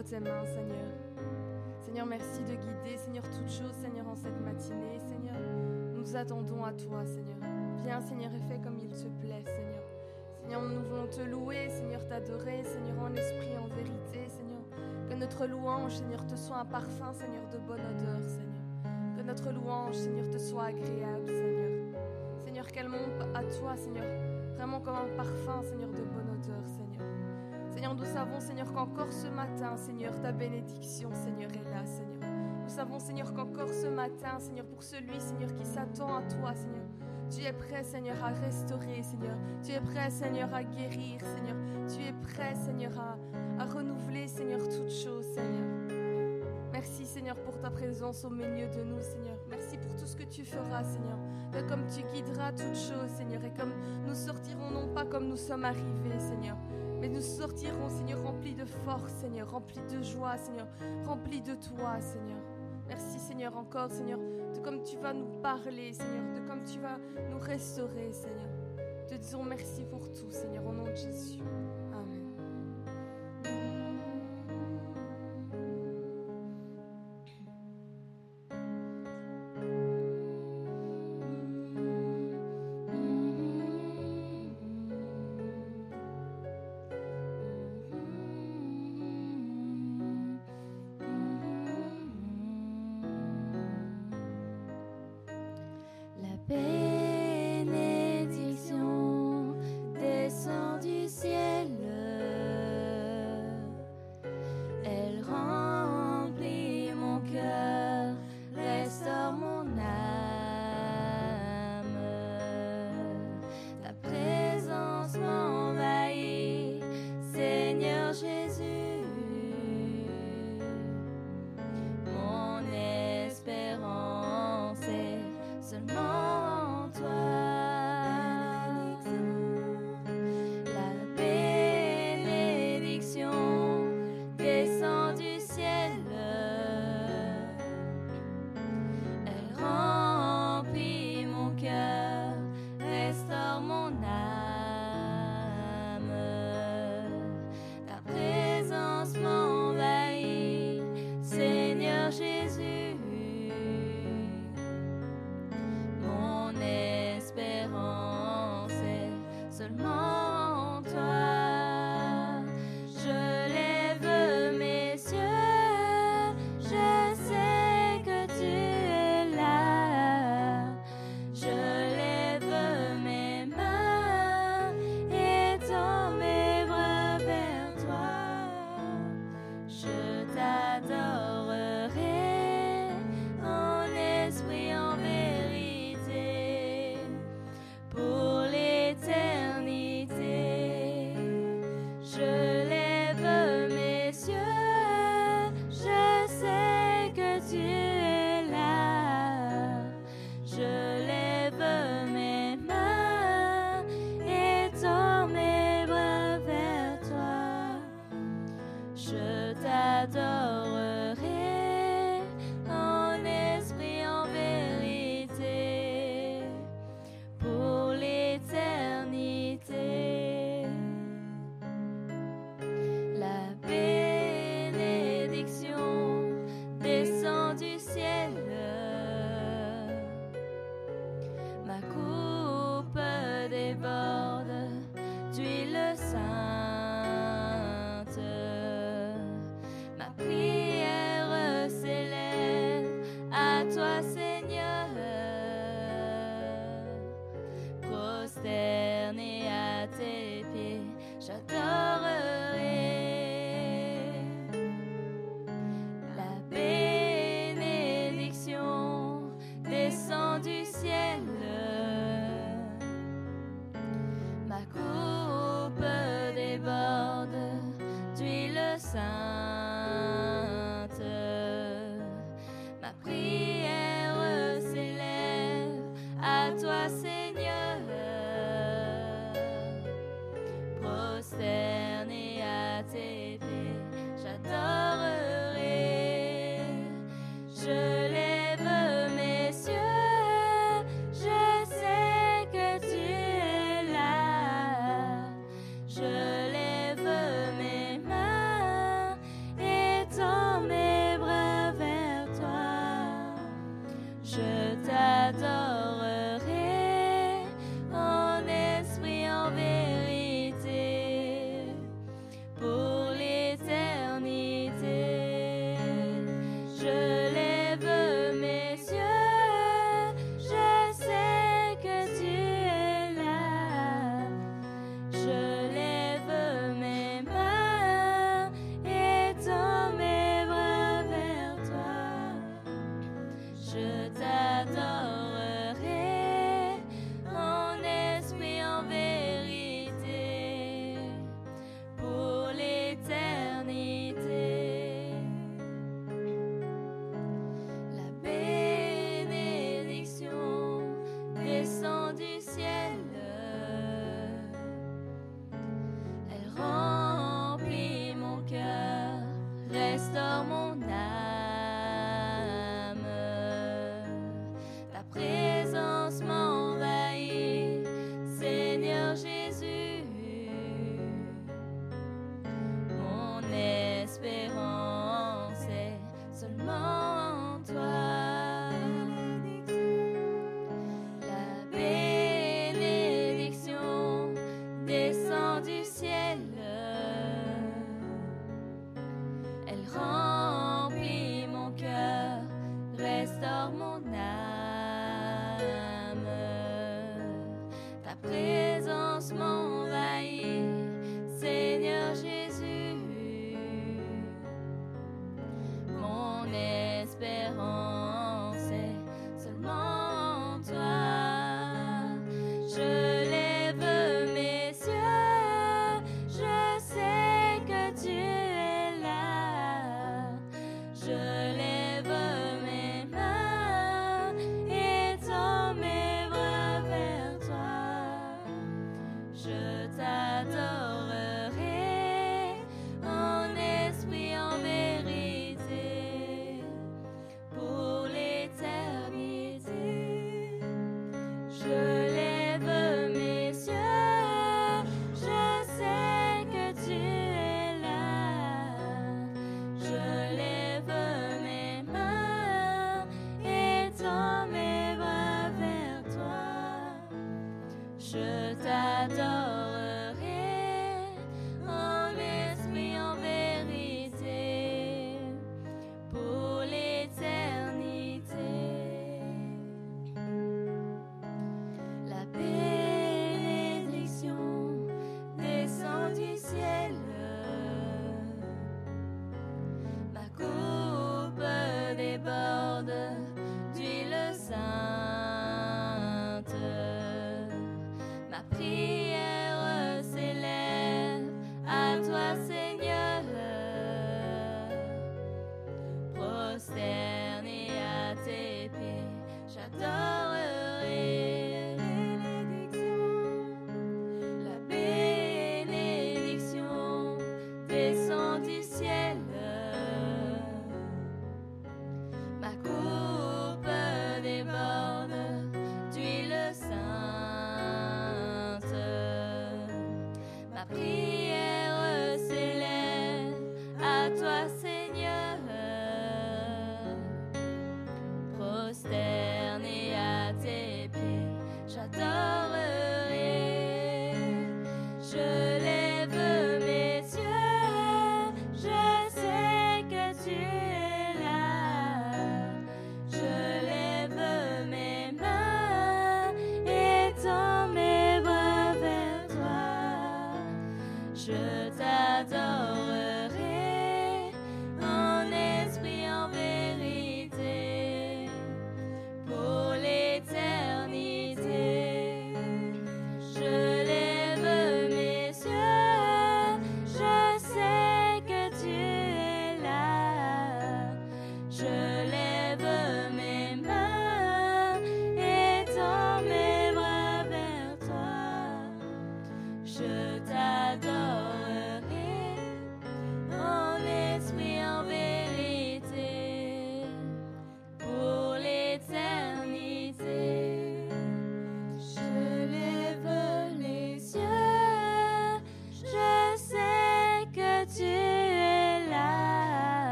tes mains, Seigneur. Seigneur, merci de guider, Seigneur, toutes choses, Seigneur, en cette matinée. Seigneur, nous attendons à toi, Seigneur. Viens, Seigneur, et fais comme il te plaît, Seigneur. Seigneur, nous voulons te louer, Seigneur, t'adorer, Seigneur, en esprit, en vérité, Seigneur. Que notre louange, Seigneur, te soit un parfum, Seigneur, de bonne odeur, Seigneur. Que notre louange, Seigneur, te soit agréable, Seigneur. Seigneur, qu'elle monte à toi, Seigneur, vraiment comme un parfum, Seigneur, de bonne odeur, Seigneur. Seigneur, nous savons, Seigneur, qu'encore ce matin, Seigneur, ta bénédiction, Seigneur, est là, Seigneur. Nous savons, Seigneur, qu'encore ce matin, Seigneur, pour celui, Seigneur, qui s'attend à toi, Seigneur, tu es prêt, Seigneur, à restaurer, Seigneur. Tu es prêt, Seigneur, à guérir, Seigneur. Tu es prêt, Seigneur, à, renouveler, Seigneur, toutes choses, Seigneur. Merci, Seigneur, pour ta présence au milieu de nous, Seigneur. Merci pour tout ce que tu feras, Seigneur. Que comme tu guideras toutes choses, Seigneur, et comme nous sortirons non pas comme nous sommes arrivés, Seigneur, mais nous sortirons, Seigneur, remplis de force, Seigneur, remplis de joie, Seigneur, remplis de toi, Seigneur. Merci, Seigneur, encore, Seigneur, de comme tu vas nous parler, Seigneur, de comme tu vas nous restaurer, Seigneur. Te disons merci pour tout, Seigneur, au nom de Jésus. Du ciel.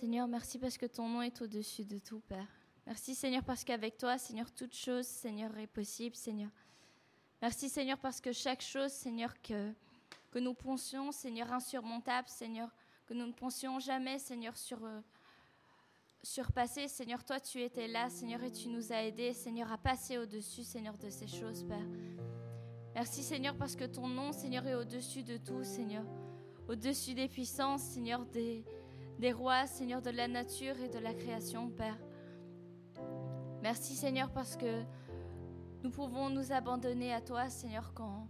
Seigneur, merci parce que ton nom est au-dessus de tout, Père. Merci, Seigneur, parce qu'avec toi, Seigneur, toute chose, Seigneur, est possible, Seigneur. Merci, Seigneur, parce que chaque chose, Seigneur, que, que nous pensions, Seigneur, insurmontable, Seigneur, que nous ne pensions jamais, Seigneur, sur, euh, surpasser, Seigneur, toi, tu étais là, Seigneur, et tu nous as aidés, Seigneur, à passer au-dessus, Seigneur, de ces choses, Père. Merci, Seigneur, parce que ton nom, Seigneur, est au-dessus de tout, Seigneur. Au-dessus des puissances, Seigneur, des des rois, Seigneur, de la nature et de la création, Père. Merci, Seigneur, parce que nous pouvons nous abandonner à toi, Seigneur, quand,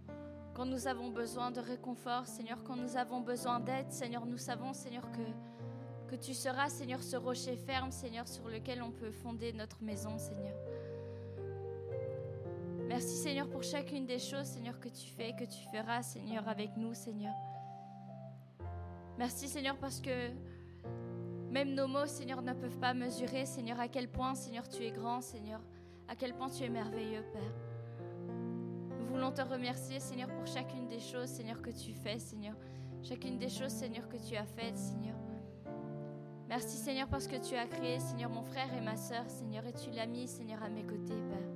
quand nous avons besoin de réconfort, Seigneur, quand nous avons besoin d'aide, Seigneur, nous savons, Seigneur, que, que tu seras, Seigneur, ce rocher ferme, Seigneur, sur lequel on peut fonder notre maison, Seigneur. Merci Seigneur pour chacune des choses, Seigneur, que tu fais, que tu feras, Seigneur, avec nous, Seigneur. Merci Seigneur parce que même nos mots, Seigneur, ne peuvent pas mesurer, Seigneur, à quel point, Seigneur, tu es grand, Seigneur, à quel point tu es merveilleux, Père. Nous voulons te remercier, Seigneur, pour chacune des choses, Seigneur, que tu fais, Seigneur. Chacune des choses, Seigneur, que tu as faites, Seigneur. Merci, Seigneur, parce que tu as créé, Seigneur, mon frère et ma sœur, Seigneur, et tu l'as mis, Seigneur, à mes côtés, Père.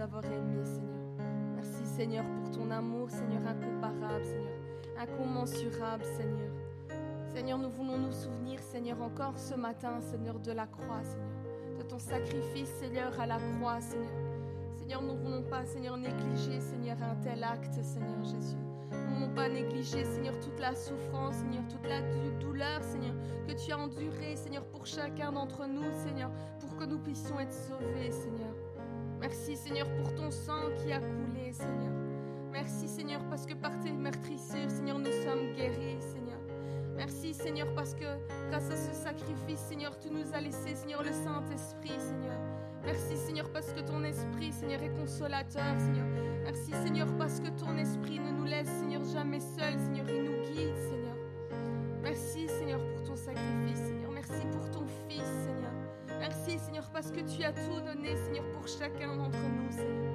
Avoir aimé, Seigneur. Merci, Seigneur, pour ton amour, Seigneur, incomparable, Seigneur, incommensurable, Seigneur. Seigneur, nous voulons nous souvenir, Seigneur, encore ce matin, Seigneur, de la croix, Seigneur, de ton sacrifice, Seigneur, à la croix, Seigneur. Seigneur, nous ne voulons pas, Seigneur, négliger, Seigneur, un tel acte, Seigneur Jésus. Nous ne voulons pas négliger, Seigneur, toute la souffrance, Seigneur, toute la douleur, Seigneur, que tu as endurée, Seigneur, pour chacun d'entre nous, Seigneur, pour que nous puissions être sauvés, Seigneur. Merci Seigneur pour ton sang qui a coulé, Seigneur. Merci Seigneur parce que par tes meurtrissures, Seigneur, nous sommes guéris, Seigneur. Merci Seigneur parce que grâce à ce sacrifice, Seigneur, tu nous as laissé, Seigneur, le Saint-Esprit, Seigneur. Merci Seigneur parce que ton esprit, Seigneur, est consolateur, Seigneur. Merci Seigneur parce que ton esprit ne nous laisse, Seigneur, jamais seul, Seigneur, il nous guide, parce que tu as tout donné Seigneur pour chacun d'entre nous Seigneur.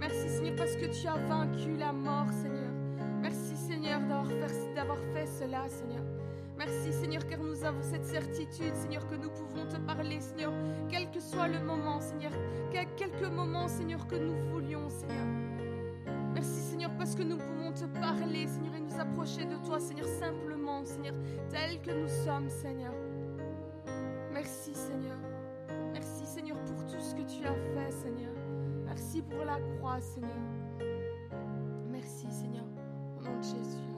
Merci Seigneur parce que tu as vaincu la mort Seigneur. Merci Seigneur d'avoir fait, cela Seigneur. Merci Seigneur car nous avons cette certitude Seigneur que nous pouvons te parler Seigneur quel que soit le moment Seigneur. Quelques moments Seigneur que nous voulions Seigneur. Merci Seigneur parce que nous pouvons te parler Seigneur et nous approcher de toi Seigneur simplement Seigneur tel que nous sommes Seigneur. Merci Seigneur que tu as fait, Seigneur. Merci pour la croix, Seigneur. Merci, Seigneur. Au nom de Jésus.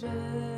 Je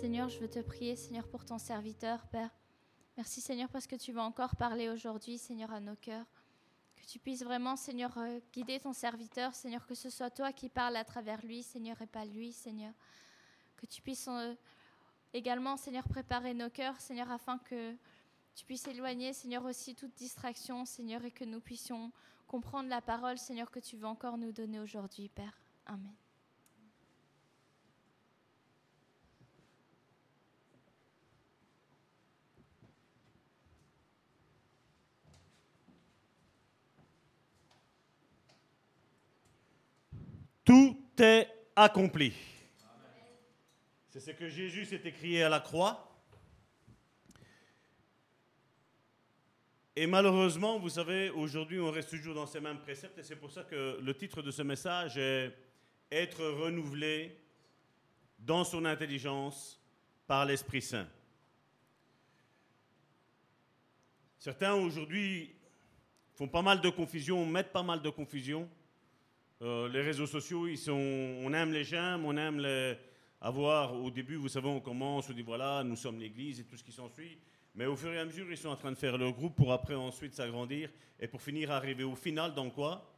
Seigneur, je veux te prier, Seigneur, pour ton serviteur, Père. Merci, Seigneur, parce que tu vas encore parler aujourd'hui, Seigneur, à nos cœurs. Que tu puisses vraiment, Seigneur, euh, guider ton serviteur, Seigneur, que ce soit toi qui parles à travers lui, Seigneur, et pas lui, Seigneur. Que tu puisses euh, également, Seigneur, préparer nos cœurs, Seigneur, afin que tu puisses éloigner, Seigneur, aussi toute distraction, Seigneur, et que nous puissions comprendre la parole, Seigneur, que tu veux encore nous donner aujourd'hui, Père. Amen. Tout est accompli. C'est ce que Jésus s'est écrié à la croix. Et malheureusement, vous savez, aujourd'hui, on reste toujours dans ces mêmes préceptes, et c'est pour ça que le titre de ce message est Être renouvelé dans son intelligence par l'Esprit Saint. Certains aujourd'hui font pas mal de confusion, mettent pas mal de confusion euh, les réseaux sociaux, ils sont, on aime les j'aime, on aime les avoir. Au début, vous savez, on commence, on dit voilà, nous sommes l'Église et tout ce qui s'ensuit. Mais au fur et à mesure, ils sont en train de faire leur groupe pour après ensuite s'agrandir et pour finir arriver au final dans quoi?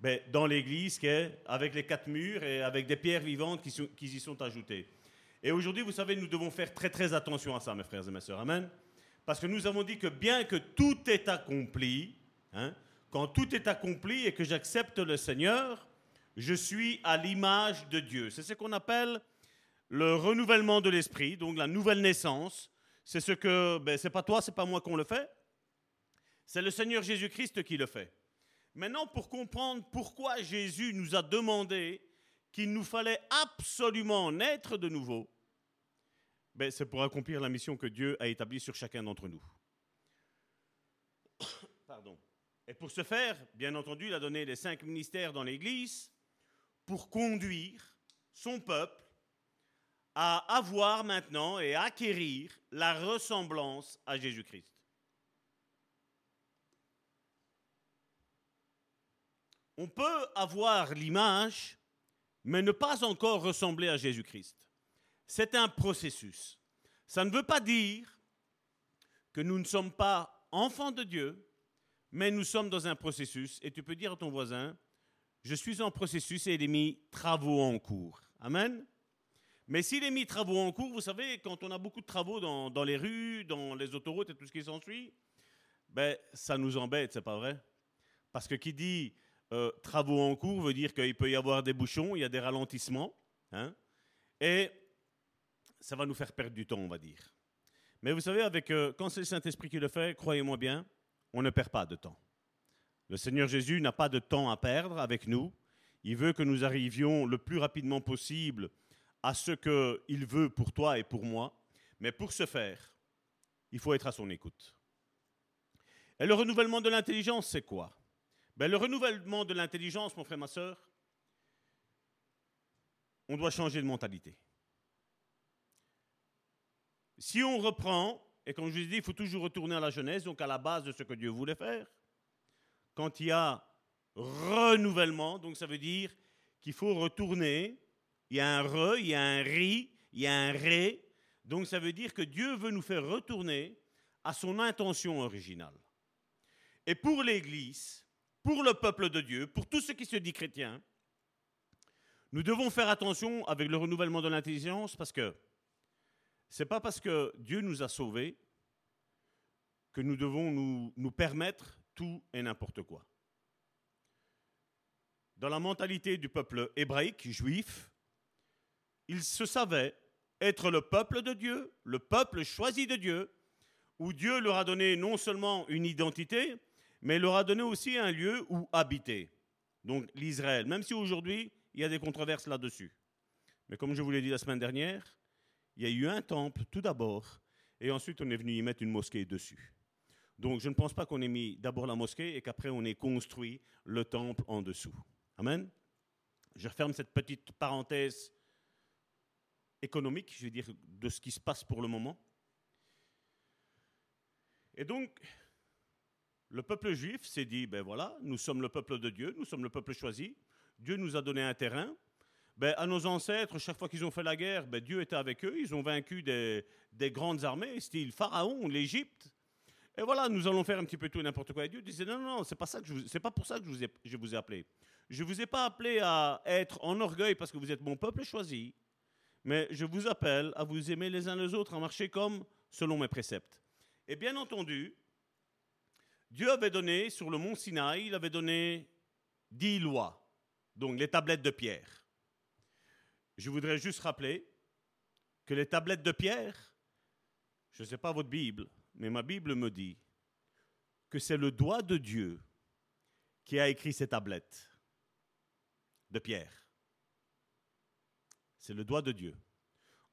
Ben, Dans l'Église, qui est avec les quatre murs et avec des pierres vivantes qui, y sont ajoutées. Et aujourd'hui, vous savez, nous devons faire très très attention à ça, mes frères et mes sœurs. Amen. Parce que nous avons dit que bien que tout est accompli, hein, quand tout est accompli et que j'accepte le Seigneur, je suis à l'image de Dieu. C'est ce qu'on appelle le renouvellement de l'esprit, donc la nouvelle naissance. C'est ce que, ben, c'est pas toi, c'est pas moi qu'on le fait. C'est le Seigneur Jésus-Christ qui le fait. Maintenant, pour comprendre pourquoi Jésus nous a demandé qu'il nous fallait absolument naître de nouveau, ben, c'est pour accomplir la mission que Dieu a établie sur chacun d'entre nous. Et pour ce faire, bien entendu, il a donné les cinq ministères dans l'Église pour conduire son peuple à avoir maintenant et acquérir la ressemblance à Jésus-Christ. on peut avoir l'image, mais ne pas encore ressembler à Jésus-Christ. C'est un processus. Ça ne veut pas dire que nous ne sommes pas enfants de Dieu, mais nous sommes dans un processus. Et tu peux dire à ton voisin, je suis en processus et il est mis travaux en cours. Amen. Mais s'il est mis travaux en cours, vous savez, quand on a beaucoup de travaux dans, dans les rues, dans les autoroutes et tout ce qui s'ensuit, ben, ça nous embête, c'est pas vrai? Parce que qui dit euh, travaux en cours veut dire qu'il peut y avoir des bouchons, il y a des ralentissements, hein, et ça va nous faire perdre du temps, on va dire. Mais vous savez, avec, euh, quand c'est le Saint-Esprit qui le fait, croyez-moi bien, on ne perd pas de temps. Le Seigneur Jésus n'a pas de temps à perdre avec nous. Il veut que nous arrivions le plus rapidement possible à ce qu'il veut pour toi et pour moi. Mais pour ce faire, il faut être à son écoute. Et le renouvellement de l'intelligence, c'est quoi? Ben, Le renouvellement de l'intelligence, mon frère, ma soeur, on doit changer de mentalité. Si on reprend, et comme je vous dit, il faut toujours retourner à la Genèse, donc à la base de ce que Dieu voulait faire, quand il y a renouvellement, donc ça veut dire qu'il faut retourner, il y a un re, il y a un ri, il y a un ré, donc ça veut dire que Dieu veut nous faire retourner à son intention originale. Et pour l'Église, pour le peuple de Dieu, pour tout ce qui se dit chrétien, nous devons faire attention avec le renouvellement de l'intelligence parce que c'est pas parce que Dieu nous a sauvés que nous devons nous, nous permettre tout et n'importe quoi. Dans la mentalité du peuple hébraïque, juif, il se savait être le peuple de Dieu, le peuple choisi de Dieu, où Dieu leur a donné non seulement une identité, mais leur a donné aussi un lieu où habiter. Donc l'Israël, même si aujourd'hui il y a des controverses là-dessus. Mais comme je vous l'ai dit la semaine dernière, il y a eu un temple tout d'abord, et ensuite on est venu y mettre une mosquée dessus. Donc je ne pense pas qu'on ait mis d'abord la mosquée et qu'après on ait construit le temple en dessous. Amen. Je referme cette petite parenthèse économique, je veux dire, de ce qui se passe pour le moment. Et donc, le peuple juif s'est dit, ben voilà, nous sommes le peuple de Dieu, nous sommes le peuple choisi, Dieu nous a donné un terrain. Ben, à nos ancêtres, chaque fois qu'ils ont fait la guerre, ben, Dieu était avec eux, ils ont vaincu des, grandes armées, style Pharaon, l'Égypte. Et voilà, nous allons faire un petit peu tout et n'importe quoi. Et Dieu disait, non, non, c'est pas, ça pas pour ça que je vous, ai, je vous ai appelé. Je vous ai pas appelé à être en orgueil parce que vous êtes mon peuple choisi, mais je vous appelle à vous aimer les uns les autres, à marcher comme selon mes préceptes. Et bien entendu, Dieu avait donné sur le mont Sinaï, il avait donné dix lois, donc les tablettes de pierre. Je voudrais juste rappeler que les tablettes de pierre, je ne sais pas votre Bible, mais ma Bible me dit que c'est le doigt de Dieu qui a écrit ces tablettes de pierre. C'est le doigt de Dieu.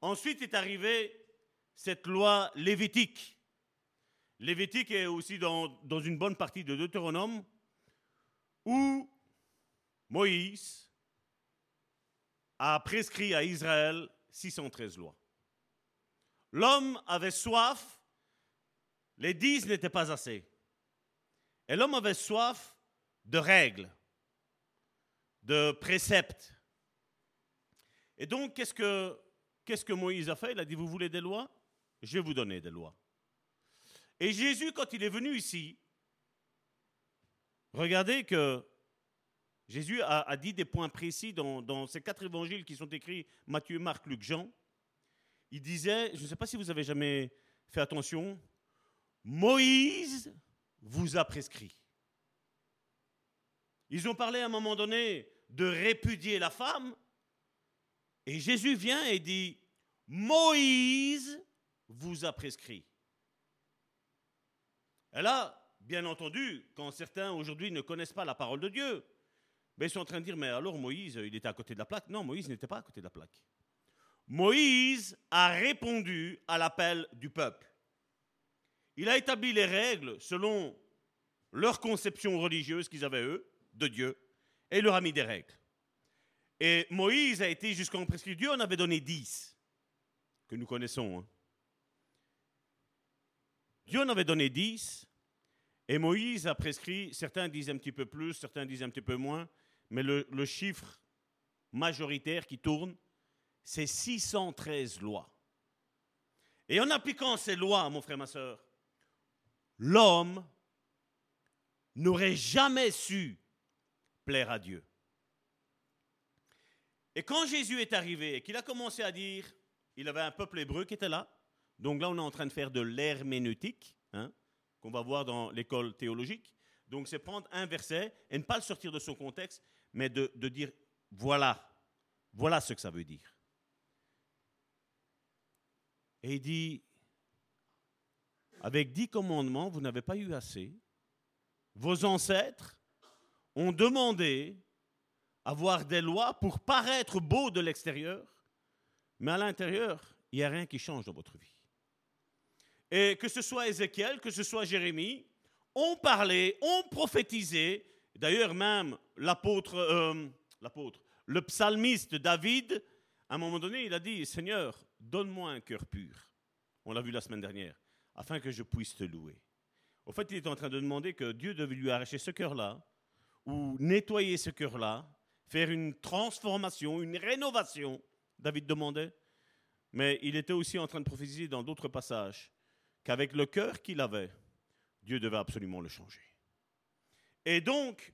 Ensuite est arrivée cette loi lévitique Lévitique est aussi dans, dans une bonne partie de Deutéronome, où Moïse a prescrit à Israël 613 lois. L'homme avait soif, les dix n'étaient pas assez. Et l'homme avait soif de règles, de préceptes. Et donc, qu'est-ce que, qu'est-ce que Moïse a fait? Il a dit, vous voulez des lois? Je vais vous donner des lois. Et Jésus, quand il est venu ici, regardez que Jésus a, dit des points précis dans, ces quatre évangiles qui sont écrits, Matthieu, Marc, Luc, Jean. Il disait, je ne sais pas si vous avez jamais fait attention, Moïse vous a prescrit. Ils ont parlé à un moment donné de répudier la femme, et Jésus vient et dit, Moïse vous a prescrit. Et là, bien entendu, quand certains aujourd'hui ne connaissent pas la parole de Dieu, ben, ils sont en train de dire, mais alors Moïse, il était à côté de la plaque. Non, Moïse n'était pas à côté de la plaque. Moïse a répondu à l'appel du peuple. Il a établi les règles selon leur conception religieuse qu'ils avaient, eux, de Dieu, et il leur a mis des règles. Et Moïse a été jusqu'en prescrit. Dieu en avait donné dix, que nous connaissons. Hein. Dieu en avait donné dix, Et Moïse a prescrit, certains disent un petit peu plus, certains disent un petit peu moins, mais le, chiffre majoritaire qui tourne, c'est 613 lois. Et en appliquant ces lois, mon frère, ma soeur, l'homme n'aurait jamais su plaire à Dieu. Et quand Jésus est arrivé et qu'il a commencé à dire, il avait un peuple hébreu qui était là, donc là on est en train de faire de l'herméneutique, hein, qu'on va voir dans l'école théologique. Donc c'est prendre un verset et ne pas le sortir de son contexte, mais de, dire, voilà, voilà ce que ça veut dire. Et il dit, avec dix commandements, vous n'avez pas eu assez. Vos ancêtres ont demandé avoir des lois pour paraître beaux de l'extérieur, mais à l'intérieur, il n'y a rien qui change dans votre vie. Et que ce soit Ézéchiel, que ce soit Jérémie, ont parlé, ont prophétisé. D'ailleurs, même l'apôtre, euh, l'apôtre, le psalmiste David, à un moment donné, il a dit Seigneur, donne-moi un cœur pur. On l'a vu la semaine dernière, afin que je puisse te louer. Au fait, il est en train de demander que Dieu devait lui arracher ce cœur-là, ou nettoyer ce cœur-là, faire une transformation, une rénovation, David demandait. Mais il était aussi en train de prophétiser dans d'autres passages qu'avec le cœur qu'il avait, Dieu devait absolument le changer. Et donc,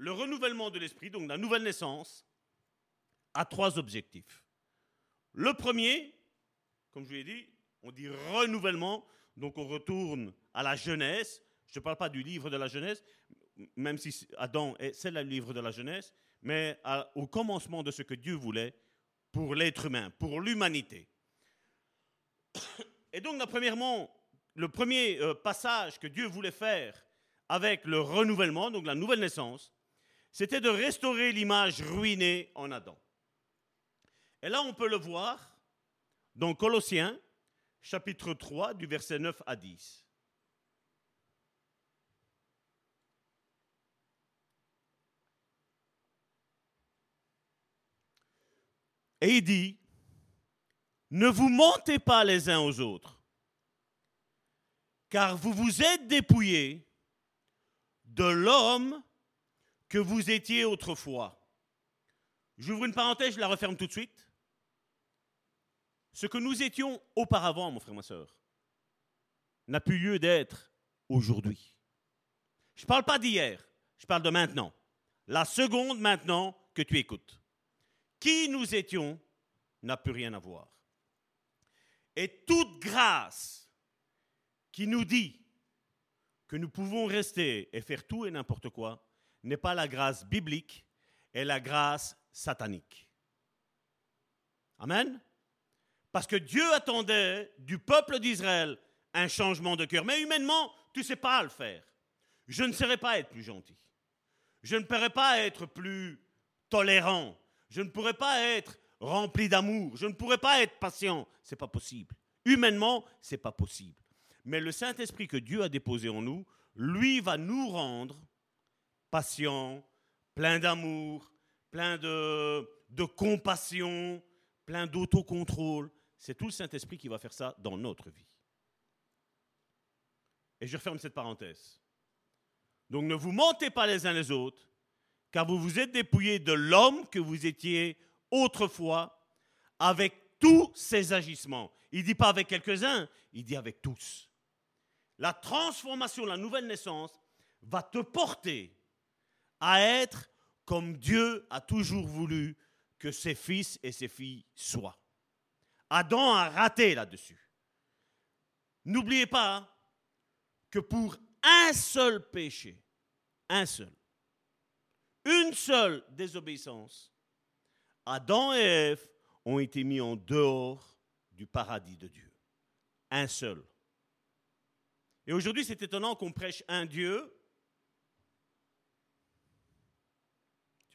le renouvellement de l'esprit, donc la nouvelle naissance, a trois objectifs. Le premier, comme je vous l'ai dit, on dit renouvellement, donc on retourne à la jeunesse. Je ne parle pas du livre de la jeunesse, même si Adam, c'est le livre de la jeunesse, mais au commencement de ce que Dieu voulait pour l'être humain, pour l'humanité. Et donc, premièrement, le premier euh, passage que Dieu voulait faire avec le renouvellement, donc la nouvelle naissance, c'était de restaurer l'image ruinée en Adam. Et là, on peut le voir dans Colossiens, chapitre 3, du verset 9 à 10. Et il dit, ne vous mentez pas les uns aux autres, car vous vous êtes dépouillés de l'homme que vous étiez autrefois. J'ouvre une parenthèse, je la referme tout de suite. Ce que nous étions auparavant, mon frère, ma soeur, n'a plus lieu d'être aujourd'hui. Je ne parle pas d'hier, je parle de maintenant. La seconde maintenant que tu écoutes qui nous étions n'a plus rien à voir. Et toute grâce qui nous dit que nous pouvons rester et faire tout et n'importe quoi n'est pas la grâce biblique, et la grâce satanique. Amen. Parce que Dieu attendait du peuple d'Israël un changement de cœur. Mais humainement, tu ne sais pas le faire. Je ne saurais pas être plus gentil. Je ne pourrais pas être plus tolérant. Je ne pourrais pas être rempli d'amour. Je ne pourrais pas être patient. C'est pas possible. Humainement, c'est pas possible. Mais le Saint-Esprit que Dieu a déposé en nous, lui va nous rendre patients, pleins d'amour, pleins de, compassion, pleins d'autocontrôle. C'est tout le Saint-Esprit qui va faire ça dans notre vie. Et je referme cette parenthèse. Donc ne vous mentez pas les uns les autres, car vous vous êtes dépouillé de l'homme que vous étiez autrefois avec tous ses agissements. Il ne dit pas avec quelques-uns, il dit avec tous. La transformation, la nouvelle naissance va te porter à être comme Dieu a toujours voulu que ses fils et ses filles soient. Adam a raté là-dessus. N'oubliez pas que pour un seul péché, un seul, une seule désobéissance, Adam et Ève ont été mis en dehors du paradis de Dieu. Un seul. Et aujourd'hui, c'est étonnant qu'on prêche un Dieu.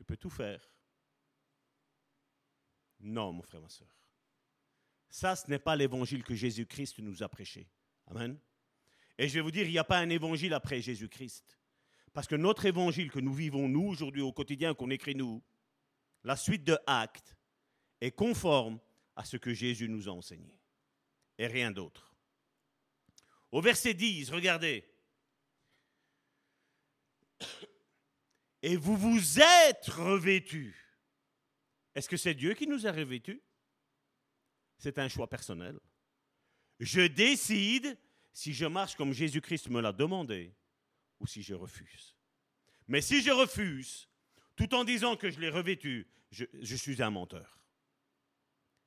Peux tout faire. Non, mon frère, ma soeur. Ça, ce n'est pas l'évangile que Jésus-Christ nous a prêché. Amen. Et je vais vous dire, il n'y a pas un évangile après Jésus-Christ. Parce que notre évangile que nous vivons, nous, aujourd'hui, au quotidien, qu'on écrit nous, la suite de actes, est conforme à ce que Jésus nous a enseigné. Et rien d'autre. Au verset 10, regardez. Et vous vous êtes revêtus. Est-ce que c'est Dieu qui nous a revêtus C'est un choix personnel. Je décide si je marche comme Jésus-Christ me l'a demandé ou si je refuse. Mais si je refuse, tout en disant que je l'ai revêtu, je, suis un menteur.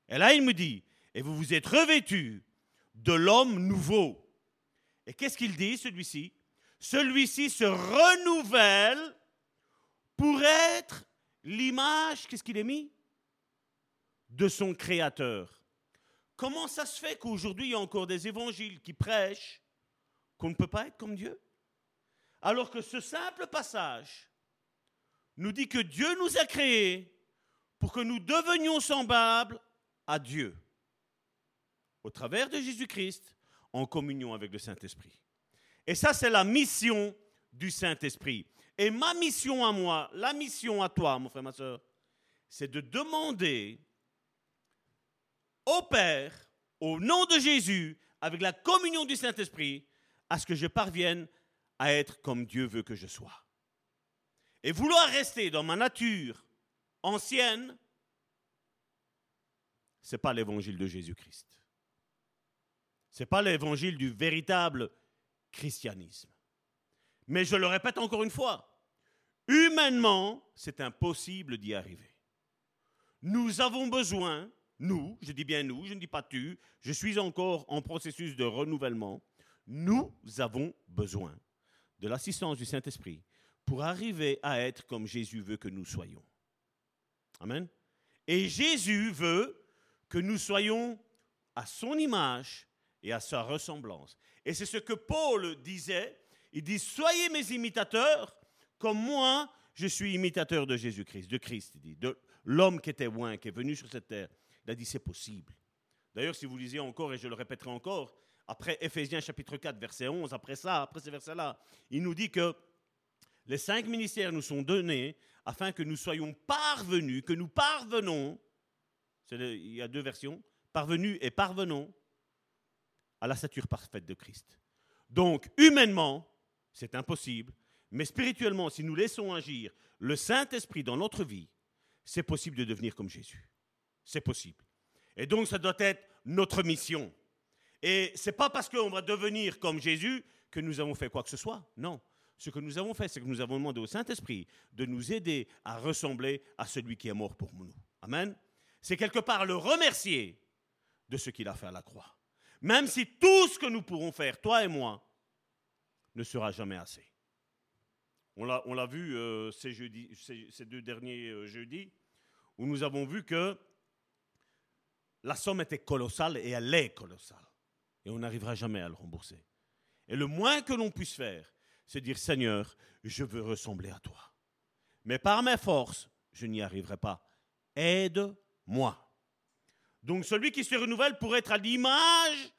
Et là, il me dit, et vous vous êtes revêtus de l'homme nouveau. Et qu'est-ce qu'il dit, celui-ci? Celui-ci se renouvelle pour être l'image, qu'est-ce qu'il est mis? De son créateur. Comment ça se fait qu'aujourd'hui, il y a encore des évangiles qui prêchent qu'on ne peut pas être comme Dieu? Alors que ce simple passage nous dit que Dieu nous a créés pour que nous devenions semblables à Dieu au travers de Jésus-Christ en communion avec le Saint-Esprit. Et ça, c'est la mission du Saint-Esprit. Et ma mission à moi, la mission à toi, mon frère, ma soeur, c'est de demander au Père, au nom de Jésus, avec la communion du Saint-Esprit, à ce que je parvienne à être comme Dieu veut que je sois. Et vouloir rester dans ma nature ancienne, ce n'est pas l'évangile de Jésus-Christ. Ce n'est pas l'évangile du véritable christianisme. Mais je le répète encore une fois, humainement, c'est impossible d'y arriver. Nous avons besoin, nous, je dis bien nous, je ne dis pas tu, je suis encore en processus de renouvellement, nous avons besoin de l'assistance du Saint-Esprit pour arriver à être comme Jésus veut que nous soyons. Amen. Et Jésus veut que nous soyons à son image et à sa ressemblance. Et c'est ce que Paul disait. Il dit, soyez mes imitateurs, comme moi, je suis imitateur de Jésus-Christ, de Christ, il dit, de l'homme qui était loin, qui est venu sur cette terre. Il a dit, c'est possible. D'ailleurs, si vous lisez encore, et je le répéterai encore, après Ephésiens chapitre 4, verset 11, après ça, après ces versets-là, il nous dit que les cinq ministères nous sont donnés afin que nous soyons parvenus, que nous parvenons, il y a deux versions, parvenus et parvenons à la stature parfaite de Christ. Donc, humainement, c'est impossible, mais spirituellement, si nous laissons agir le Saint-Esprit dans notre vie, c'est possible de devenir comme Jésus. C'est possible. Et donc, ça doit être notre mission. Et ce n'est pas parce qu'on va devenir comme Jésus que nous avons fait quoi que ce soit. Non. Ce que nous avons fait, c'est que nous avons demandé au Saint-Esprit de nous aider à ressembler à celui qui est mort pour nous. Amen c'est quelque part le remercier de ce qu'il a fait à la croix. Même si tout ce que nous pourrons faire, toi et moi, ne sera jamais assez. On l'a vu euh, ces, deux derniers euh, jeudis, où nous avons vu que la somme était colossale et elle est colossale. Et on n'arrivera jamais à le rembourser. Et le moins que l'on puisse faire, c'est dire Seigneur, je veux ressembler à toi. Mais par mes forces, je n'y arriverai pas. Aide moi. Donc celui qui se renouvelle pour être à l'image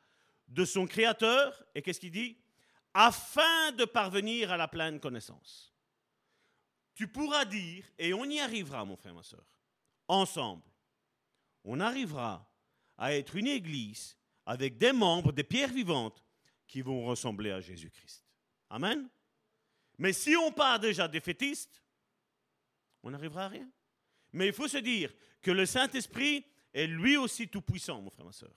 de son Créateur, et qu'est-ce qu'il dit? Afin de parvenir à la pleine connaissance. Tu pourras dire, et on y arrivera, mon frère, ma soeur, ensemble, on arrivera à être une église avec des membres, des pierres vivantes, qui vont ressembler à Jésus-Christ. Amen. Mais si on part déjà défaitiste, on n'arrivera à rien. Mais il faut se dire que le Saint-Esprit est lui aussi tout-puissant, mon frère, ma soeur.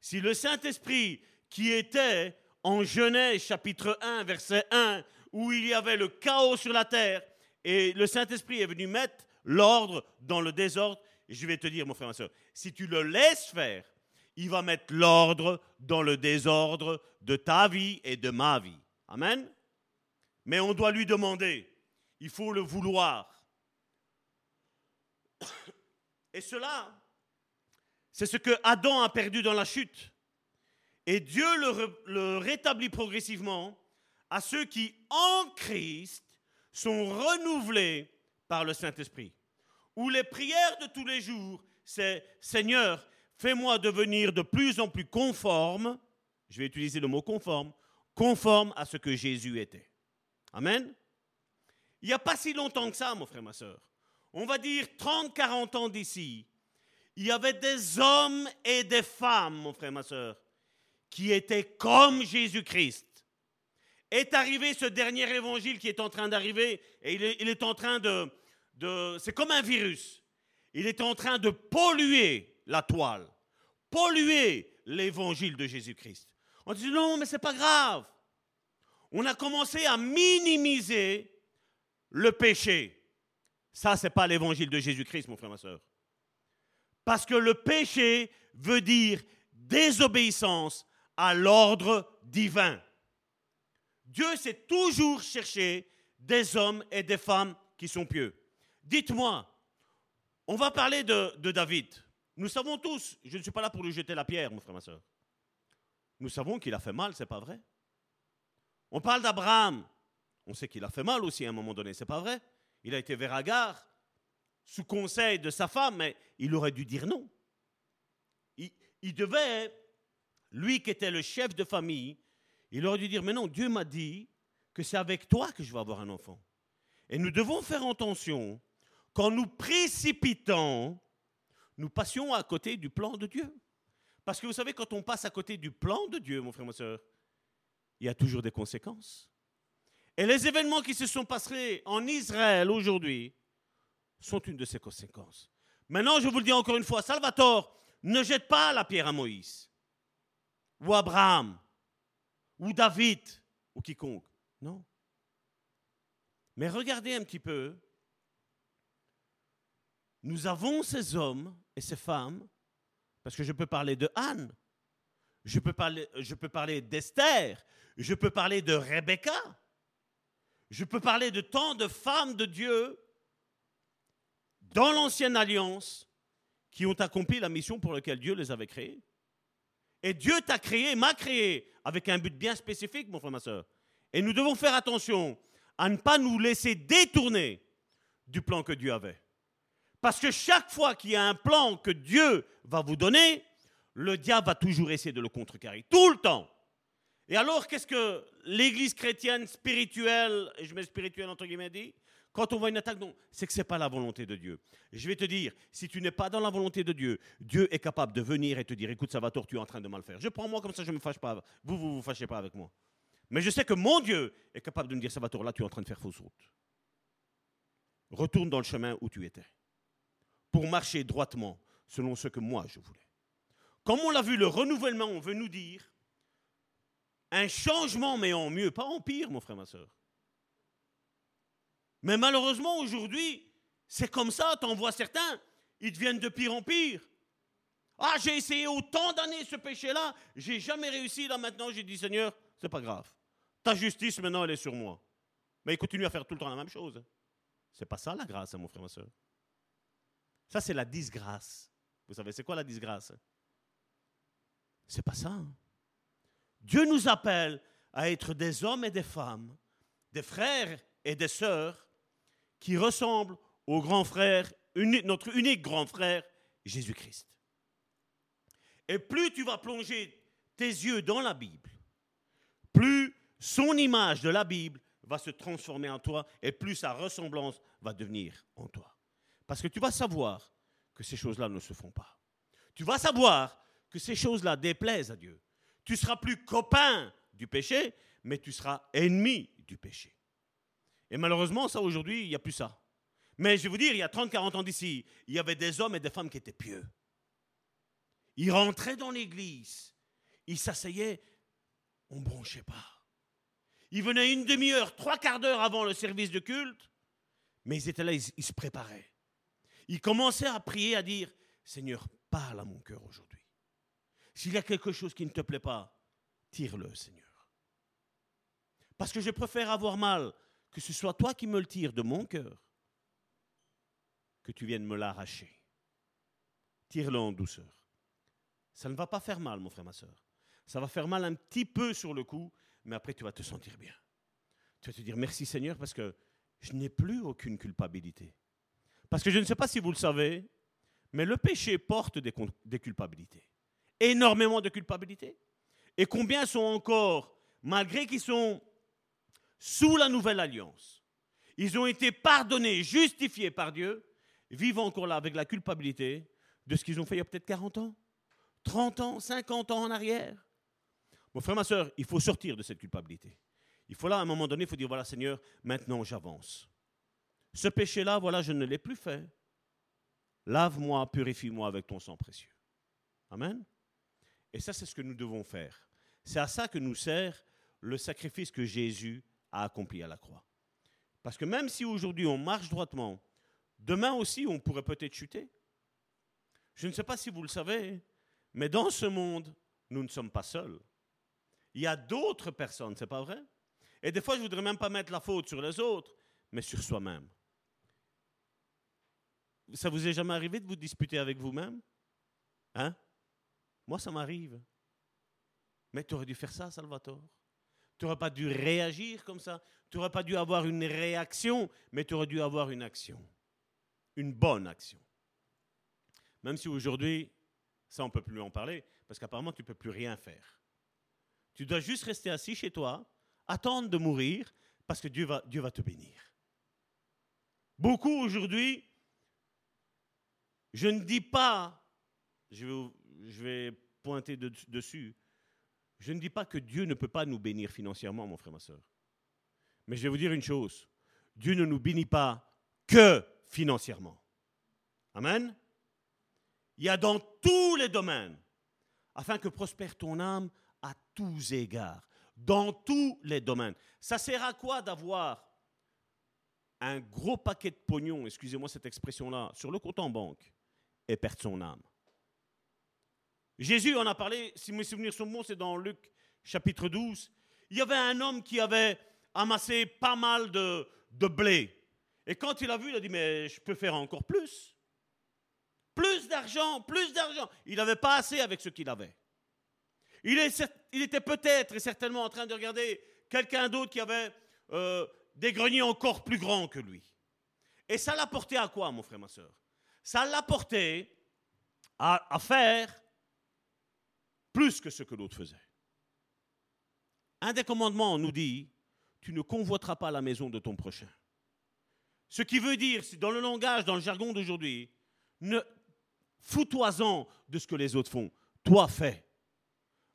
Si le Saint-Esprit qui était en Genèse chapitre 1, verset 1, où il y avait le chaos sur la terre, et le Saint-Esprit est venu mettre l'ordre dans le désordre, je vais te dire, mon frère, ma soeur, si tu le laisses faire, il va mettre l'ordre dans le désordre de ta vie et de ma vie. Amen. Mais on doit lui demander, il faut le vouloir. Et cela, c'est ce que Adam a perdu dans la chute. Et Dieu le, rétablit progressivement à ceux qui, en Christ, sont renouvelés par le Saint-Esprit. Où les prières de tous les jours, c'est Seigneur, fais-moi devenir de plus en plus conforme, je vais utiliser le mot conforme, conforme à ce que Jésus était. Amen. Il n'y a pas si longtemps que ça, mon frère, ma soeur on va dire 30, 40 ans d'ici, il y avait des hommes et des femmes, mon frère, ma soeur, qui étaient comme Jésus-Christ. est arrivé ce dernier évangile qui est en train d'arriver, et il est, en train de, de... C'est comme un virus. Il est en train de polluer la toile, polluer l'évangile de Jésus-Christ. On dit non, mais c'est pas grave. On a commencé à minimiser le péché. Ça, c'est pas l'évangile de Jésus-Christ, mon frère, ma soeur. Parce que le péché veut dire désobéissance à l'ordre divin. Dieu s'est toujours cherché des hommes et des femmes qui sont pieux. Dites-moi, on va parler de, David. Nous savons tous, je ne suis pas là pour lui jeter la pierre, mon frère, ma soeur. Nous savons qu'il a fait mal, c'est pas vrai. On parle d'Abraham. On sait qu'il a fait mal aussi à un moment donné, c'est pas vrai. Il a été vers Agar, sous conseil de sa femme, mais il aurait dû dire non. Il devait, lui qui était le chef de famille, il aurait dû dire, mais non, Dieu m'a dit que c'est avec toi que je vais avoir un enfant. Et nous devons faire attention, quand nous précipitons, nous passions à côté du plan de Dieu. Parce que vous savez, quand on passe à côté du plan de Dieu, mon frère, ma soeur, il y a toujours des conséquences. Et les événements qui se sont passés en Israël aujourd'hui sont une de ces conséquences. Maintenant, je vous le dis encore une fois, Salvatore, ne jette pas la pierre à Moïse, ou Abraham, ou David, ou quiconque. Non. Mais regardez un petit peu. Nous avons ces hommes et ces femmes, parce que je peux parler de Anne, je peux parler, parler d'Esther, je peux parler de Rebecca, je peux parler de tant de femmes de Dieu dans l'ancienne alliance qui ont accompli la mission pour laquelle Dieu les avait créées. Et Dieu t'a créé, m'a créé, avec un but bien spécifique, mon frère, ma soeur. Et nous devons faire attention à ne pas nous laisser détourner du plan que Dieu avait. Parce que chaque fois qu'il y a un plan que Dieu va vous donner, le diable va toujours essayer de le contrecarrer. Tout le temps. Et alors, qu'est-ce que l'Église chrétienne spirituelle, et je mets spirituelle entre guillemets, dit? Quand on voit une attaque, non, c'est que ce n'est pas la volonté de Dieu. Je vais te dire, si tu n'es pas dans la volonté de Dieu, Dieu est capable de venir et te dire, écoute, Salvatore, tu es en train de mal faire. Je prends moi comme ça, je ne me fâche pas. Vous, vous ne vous fâchez pas avec moi. Mais je sais que mon Dieu est capable de me dire, Salvatore, là, tu es en train de faire fausse route. Retourne dans le chemin où tu étais. Pour marcher droitement, selon ce que moi je voulais. Comme on l'a vu, le renouvellement, on veut nous dire un changement, mais en mieux, pas en pire, mon frère, ma soeur. Mais malheureusement, aujourd'hui, c'est comme ça, t'en vois certains, ils deviennent de pire en pire. Ah, j'ai essayé autant d'années ce péché-là, j'ai jamais réussi, là maintenant, j'ai dit, Seigneur, c'est pas grave. Ta justice, maintenant, elle est sur moi. Mais il continue à faire tout le temps la même chose. C'est pas ça la grâce, hein, mon frère, ma soeur. Ça, c'est la disgrâce. Vous savez, c'est quoi la disgrâce? C'est pas ça. Hein. Dieu nous appelle à être des hommes et des femmes, des frères et des sœurs qui ressemble au grand frère, notre unique grand frère, Jésus-Christ. Et plus tu vas plonger tes yeux dans la Bible, plus son image de la Bible va se transformer en toi et plus sa ressemblance va devenir en toi. Parce que tu vas savoir que ces choses-là ne se font pas. Tu vas savoir que ces choses-là déplaisent à Dieu. Tu seras plus copain du péché, mais tu seras ennemi du péché. Et malheureusement, ça aujourd'hui, il n'y a plus ça. Mais je vais vous dire, il y a 30-40 ans d'ici, il y avait des hommes et des femmes qui étaient pieux. Ils rentraient dans l'église, ils s'asseyaient, on ne bronchait pas. Ils venaient une demi-heure, trois quarts d'heure avant le service de culte, mais ils étaient là, ils, ils se préparaient. Ils commençaient à prier, à dire, Seigneur, parle à mon cœur aujourd'hui. S'il y a quelque chose qui ne te plaît pas, tire-le, Seigneur. Parce que je préfère avoir mal que ce soit toi qui me le tires de mon cœur, que tu viennes me l'arracher. Tire-le en douceur. Ça ne va pas faire mal, mon frère, ma soeur. Ça va faire mal un petit peu sur le coup, mais après tu vas te sentir bien. Tu vas te dire merci Seigneur parce que je n'ai plus aucune culpabilité. Parce que je ne sais pas si vous le savez, mais le péché porte des, des culpabilités. Énormément de culpabilités. Et combien sont encore, malgré qu'ils sont sous la nouvelle alliance. Ils ont été pardonnés, justifiés par Dieu, vivent encore là avec la culpabilité de ce qu'ils ont fait il y a peut-être 40 ans, 30 ans, 50 ans en arrière. Mon frère, ma soeur, il faut sortir de cette culpabilité. Il faut là, à un moment donné, il faut dire, voilà Seigneur, maintenant j'avance. Ce péché-là, voilà, je ne l'ai plus fait. Lave-moi, purifie-moi avec ton sang précieux. Amen. Et ça, c'est ce que nous devons faire. C'est à ça que nous sert le sacrifice que Jésus a accompli à la croix. Parce que même si aujourd'hui on marche droitement, demain aussi on pourrait peut-être chuter. Je ne sais pas si vous le savez, mais dans ce monde, nous ne sommes pas seuls. Il y a d'autres personnes, c'est pas vrai? Et des fois, je voudrais même pas mettre la faute sur les autres, mais sur soi-même. Ça vous est jamais arrivé de vous disputer avec vous-même? Hein? Moi, ça m'arrive. Mais tu aurais dû faire ça, Salvatore. Tu n'aurais pas dû réagir comme ça. Tu n'aurais pas dû avoir une réaction, mais tu aurais dû avoir une action. Une bonne action. Même si aujourd'hui, ça, on ne peut plus en parler, parce qu'apparemment, tu ne peux plus rien faire. Tu dois juste rester assis chez toi, attendre de mourir, parce que Dieu va, Dieu va te bénir. Beaucoup aujourd'hui, je ne dis pas, je vais, je vais pointer dessus, je ne dis pas que Dieu ne peut pas nous bénir financièrement, mon frère, ma soeur. Mais je vais vous dire une chose, Dieu ne nous bénit pas que financièrement. Amen. Il y a dans tous les domaines, afin que prospère ton âme à tous égards, dans tous les domaines. Ça sert à quoi d'avoir un gros paquet de pognon, excusez-moi cette expression-là, sur le compte en banque et perdre son âme? Jésus en a parlé, si mes souvenirs sont bons, c'est dans Luc chapitre 12. Il y avait un homme qui avait amassé pas mal de, blé. Et quand il a vu, il a dit, mais je peux faire encore plus. Plus d'argent, plus d'argent. Il n'avait pas assez avec ce qu'il avait. Il, était peut-être et certainement en train de regarder quelqu'un d'autre qui avait euh, des greniers encore plus grands que lui. Et ça l'a porté à quoi, mon frère, ma soeur Ça l'a porté à, faire plus que ce que l'autre faisait. Un des commandements nous dit, tu ne convoiteras pas la maison de ton prochain. Ce qui veut dire, dans le langage, dans le jargon d'aujourd'hui, ne fous-toi-en de ce que les autres font. Toi, fais.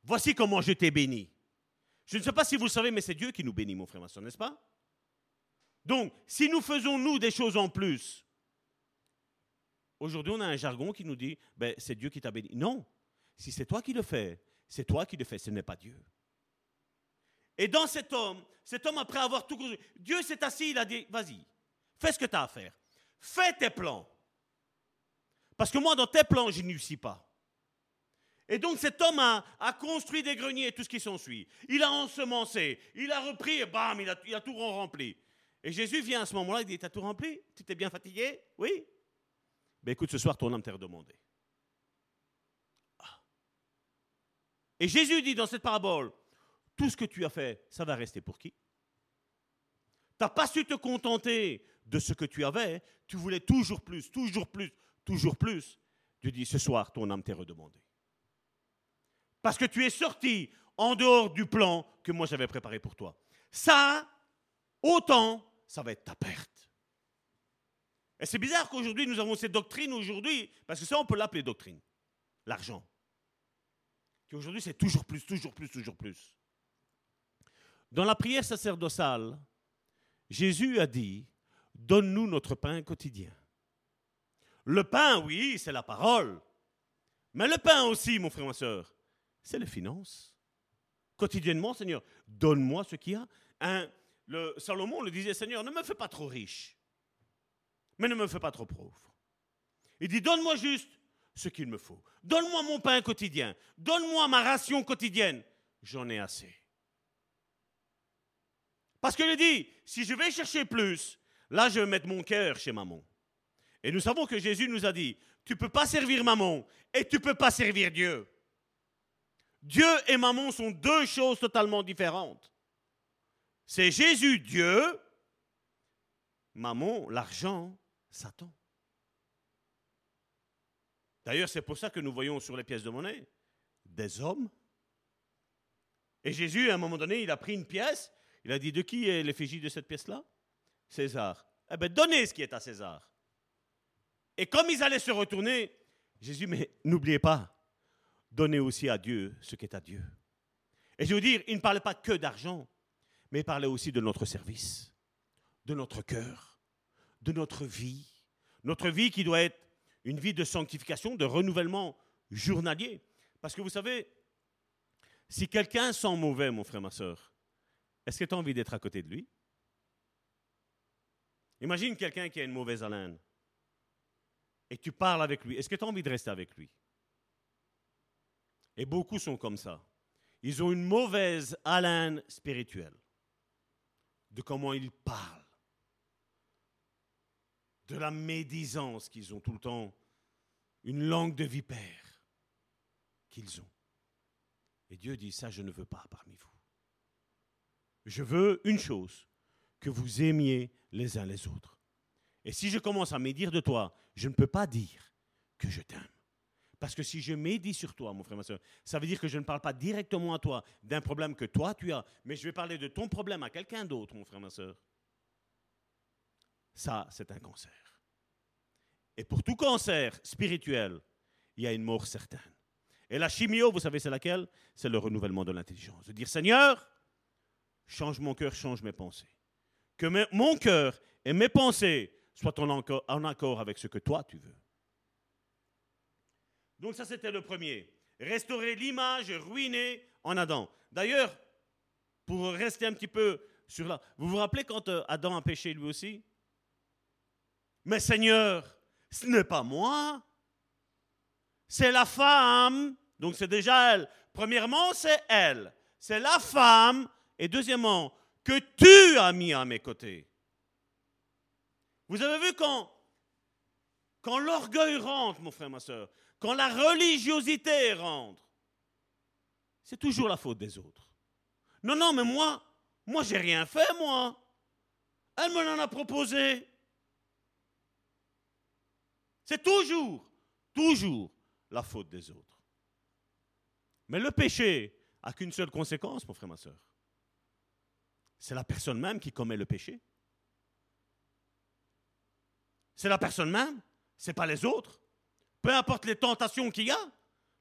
Voici comment je t'ai béni. Je ne sais pas si vous le savez, mais c'est Dieu qui nous bénit, mon frère, ma soeur, n'est-ce pas? Donc, si nous faisons, nous, des choses en plus, aujourd'hui, on a un jargon qui nous dit, ben, c'est Dieu qui t'a béni. Non, si c'est toi qui le fais, c'est toi qui le fais, ce n'est pas Dieu. Et dans cet homme, cet homme, après avoir tout construit, Dieu s'est assis, il a dit, vas-y, fais ce que tu as à faire. Fais tes plans. Parce que moi, dans tes plans, je n'y suis pas. Et donc cet homme a, construit des greniers et tout ce qui s'ensuit. Il a ensemencé, il a repris et bam, il a, tout rempli. Et Jésus vient à ce moment-là, il dit, t'as tout rempli? Tu t'es bien fatigué? Oui Ben écoute, ce soir, ton âme t'a redemandé. Et Jésus dit dans cette parabole, tout ce que tu as fait, ça va rester pour qui? Tu n'as pas su te contenter de ce que tu avais, tu voulais toujours plus, toujours plus, toujours plus. Dieu dit, ce soir, ton âme t'est redemandée. Parce que tu es sorti en dehors du plan que moi j'avais préparé pour toi. Ça, autant, ça va être ta perte. Et c'est bizarre qu'aujourd'hui, nous avons cette doctrine aujourd'hui, parce que ça, on peut l'appeler doctrine. L'argent. Qu'aujourd'hui, c'est toujours plus, toujours plus, toujours plus. Dans la prière sacerdotale, Jésus a dit, donne-nous notre pain quotidien. Le pain, oui, c'est la parole. Mais le pain aussi, mon frère, ma soeur, c'est les finances. Quotidiennement, Seigneur, donne-moi ce qu'il y a. Salomon le disait, Seigneur, ne me fais pas trop riche, mais ne me fais pas trop pauvre. Il dit, donne-moi juste ce qu'il me faut. Donne-moi mon pain quotidien. Donne-moi ma ration quotidienne. J'en ai assez. Parce qu'il dit, si je vais chercher plus, là je vais mettre mon cœur chez maman. Et nous savons que Jésus nous a dit, tu ne peux pas servir maman et tu ne peux pas servir Dieu. Dieu et maman sont deux choses totalement différentes. C'est Jésus Dieu, maman, l'argent, Satan. D'ailleurs, c'est pour ça que nous voyons sur les pièces de monnaie des hommes. Et Jésus, à un moment donné, il a pris une pièce, il a dit, de qui est l'effigie de cette pièce-là? César. Eh bien, donnez ce qui est à César. Et comme ils allaient se retourner, Jésus, mais n'oubliez pas, donnez aussi à Dieu ce qui est à Dieu. Et je veux dire, il ne parlait pas que d'argent, mais il parlait aussi de notre service, de notre cœur, de notre vie. Notre vie qui doit être une vie de sanctification, de renouvellement journalier. Parce que vous savez, si quelqu'un sent mauvais, mon frère, ma soeur, est-ce que tu as envie d'être à côté de lui? Imagine quelqu'un qui a une mauvaise haleine et tu parles avec lui. Est-ce que tu as envie de rester avec lui? Et beaucoup sont comme ça. Ils ont une mauvaise haleine spirituelle de comment ils parlent, de la médisance qu'ils ont tout le temps, une langue de vipère qu'ils ont. Et Dieu dit, ça, je ne veux pas parmi vous. Je veux une chose, que vous aimiez les uns les autres. Et si je commence à médire de toi, je ne peux pas dire que je t'aime. Parce que si je médis sur toi, mon frère, ma soeur, ça veut dire que je ne parle pas directement à toi d'un problème que toi tu as, mais je vais parler de ton problème à quelqu'un d'autre, mon frère, ma soeur. Ça, c'est un cancer. Et pour tout cancer spirituel, il y a une mort certaine. Et la chimio, vous savez, c'est laquelle? C'est le renouvellement de l'intelligence. De dire, Seigneur, change mon cœur, change mes pensées. Que mon cœur et mes pensées soient en accord avec ce que toi tu veux. Donc ça, c'était le premier. Restaurer l'image ruinée en Adam. D'ailleurs, pour rester un petit peu sur là, vous vous rappelez quand euh, Adam a péché lui aussi? Mais Seigneur, ce n'est pas moi, c'est la femme. Donc c'est déjà elle. Premièrement, c'est elle. C'est la femme. Et deuxièmement, que tu as mis à mes côtés. Vous avez vu quand, quand l'orgueil rentre, mon frère, ma soeur, quand la religiosité rentre, c'est toujours la faute des autres. Non, non, mais moi, moi, j'ai rien fait, moi. Elle me l'en a proposé. C'est toujours, toujours la faute des autres. Mais le péché a qu'une seule conséquence, mon frère, ma soeur. C'est la personne même qui commet le péché. C'est la personne même, c'est pas les autres. Peu importe les tentations qu'il y a,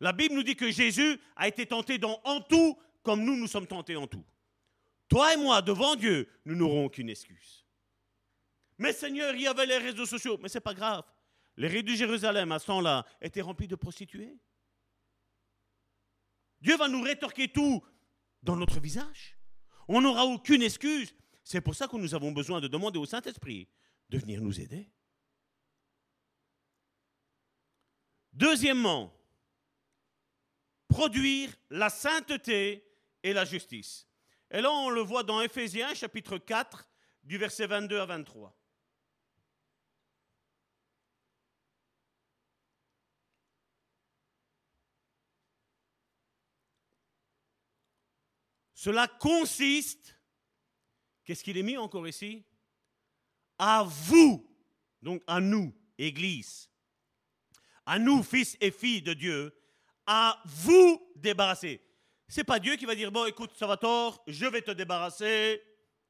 la Bible nous dit que Jésus a été tenté en tout comme nous nous sommes tentés en tout. Toi et moi, devant Dieu, nous n'aurons aucune excuse. Mais Seigneur, il y avait les réseaux sociaux, mais c'est pas grave. Les rues de Jérusalem à ce temps-là étaient remplies de prostituées. Dieu va nous rétorquer tout dans notre visage. On n'aura aucune excuse. C'est pour ça que nous avons besoin de demander au Saint-Esprit de venir nous aider. Deuxièmement, produire la sainteté et la justice. Et là, on le voit dans Éphésiens chapitre 4, du verset 22 à 23. Cela consiste, qu'est-ce qu'il est mis encore ici? À vous, donc à nous, Église, à nous, fils et filles de Dieu, à vous débarrasser. C'est pas Dieu qui va dire bon, écoute, ça va tort, je vais te débarrasser.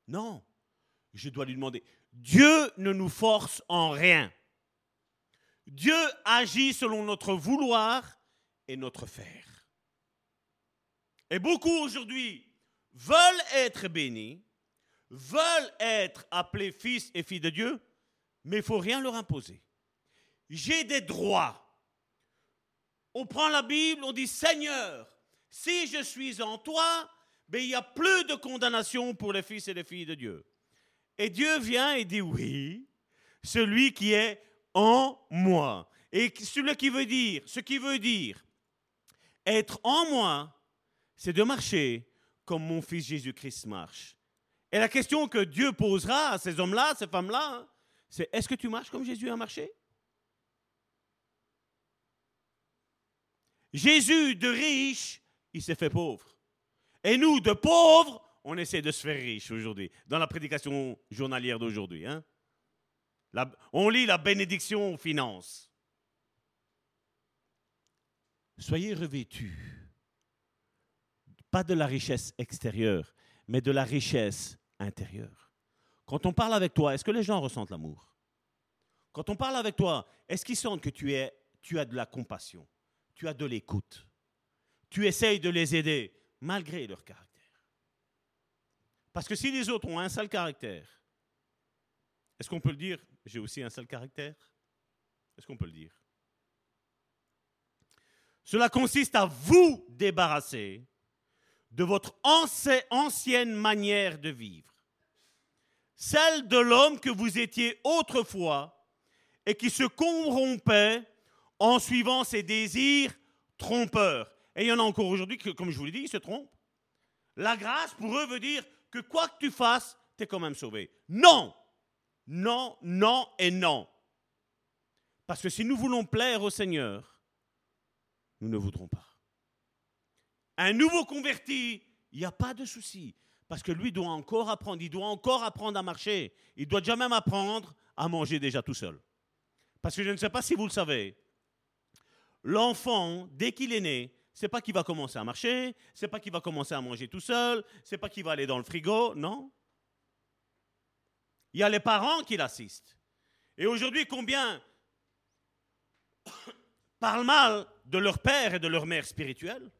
Non, je dois lui demander. Dieu ne nous force en rien. Dieu agit selon notre vouloir et notre faire. Et beaucoup aujourd'hui veulent être bénis, veulent être appelés fils et filles de Dieu, mais il ne faut rien leur imposer. J'ai des droits. On prend la Bible, on dit Seigneur, si je suis en toi, ben, il n'y a plus de condamnation pour les fils et les filles de Dieu. Et Dieu vient et dit oui, celui qui est en moi. Et ce qui veut dire, ce qui veut dire être en moi, c'est de marcher comme mon fils Jésus-Christ marche. Et la question que Dieu posera à ces hommes-là, ces femmes-là, hein, c'est est-ce que tu marches comme Jésus a marché? Jésus de riche, il s'est fait pauvre. Et nous, de pauvres, on essaie de se faire riche aujourd'hui, dans la prédication journalière d'aujourd'hui. Hein. on lit la bénédiction aux finances. Soyez revêtus pas de la richesse extérieure, mais de la richesse intérieure. Quand on parle avec toi, est-ce que les gens ressentent l'amour? Quand on parle avec toi, est-ce qu'ils sentent que tu, tu as de la compassion, tu as de l'écoute, tu essayes de les aider malgré leur caractère. Parce que si les autres ont un sale caractère, est-ce qu'on peut le dire J'ai aussi un sale caractère? Est-ce qu'on peut le dire? Cela consiste à vous débarrasser de votre ancienne manière de vivre, celle de l'homme que vous étiez autrefois et qui se corrompait en suivant ses désirs trompeurs. Et il y en a encore aujourd'hui qui, comme je vous l'ai dit, ils se trompent. La grâce, pour eux, veut dire que quoi que tu fasses, tu es quand même sauvé. Non Non, non et non. Parce que si nous voulons plaire au Seigneur, nous ne voudrons pas. Un nouveau converti, il n'y a pas de souci. Parce que lui doit encore apprendre, il doit encore apprendre à marcher. Il doit déjà même apprendre à manger déjà tout seul. Parce que je ne sais pas si vous le savez, l'enfant, dès qu'il est né, c'est pas qu'il va commencer à marcher, c'est pas qu'il va commencer à manger tout seul, c'est pas qu'il va aller dans le frigo, non. Il y a les parents qui l'assistent. Et aujourd'hui, combien parlent mal de leur père et de leur mère spirituelle,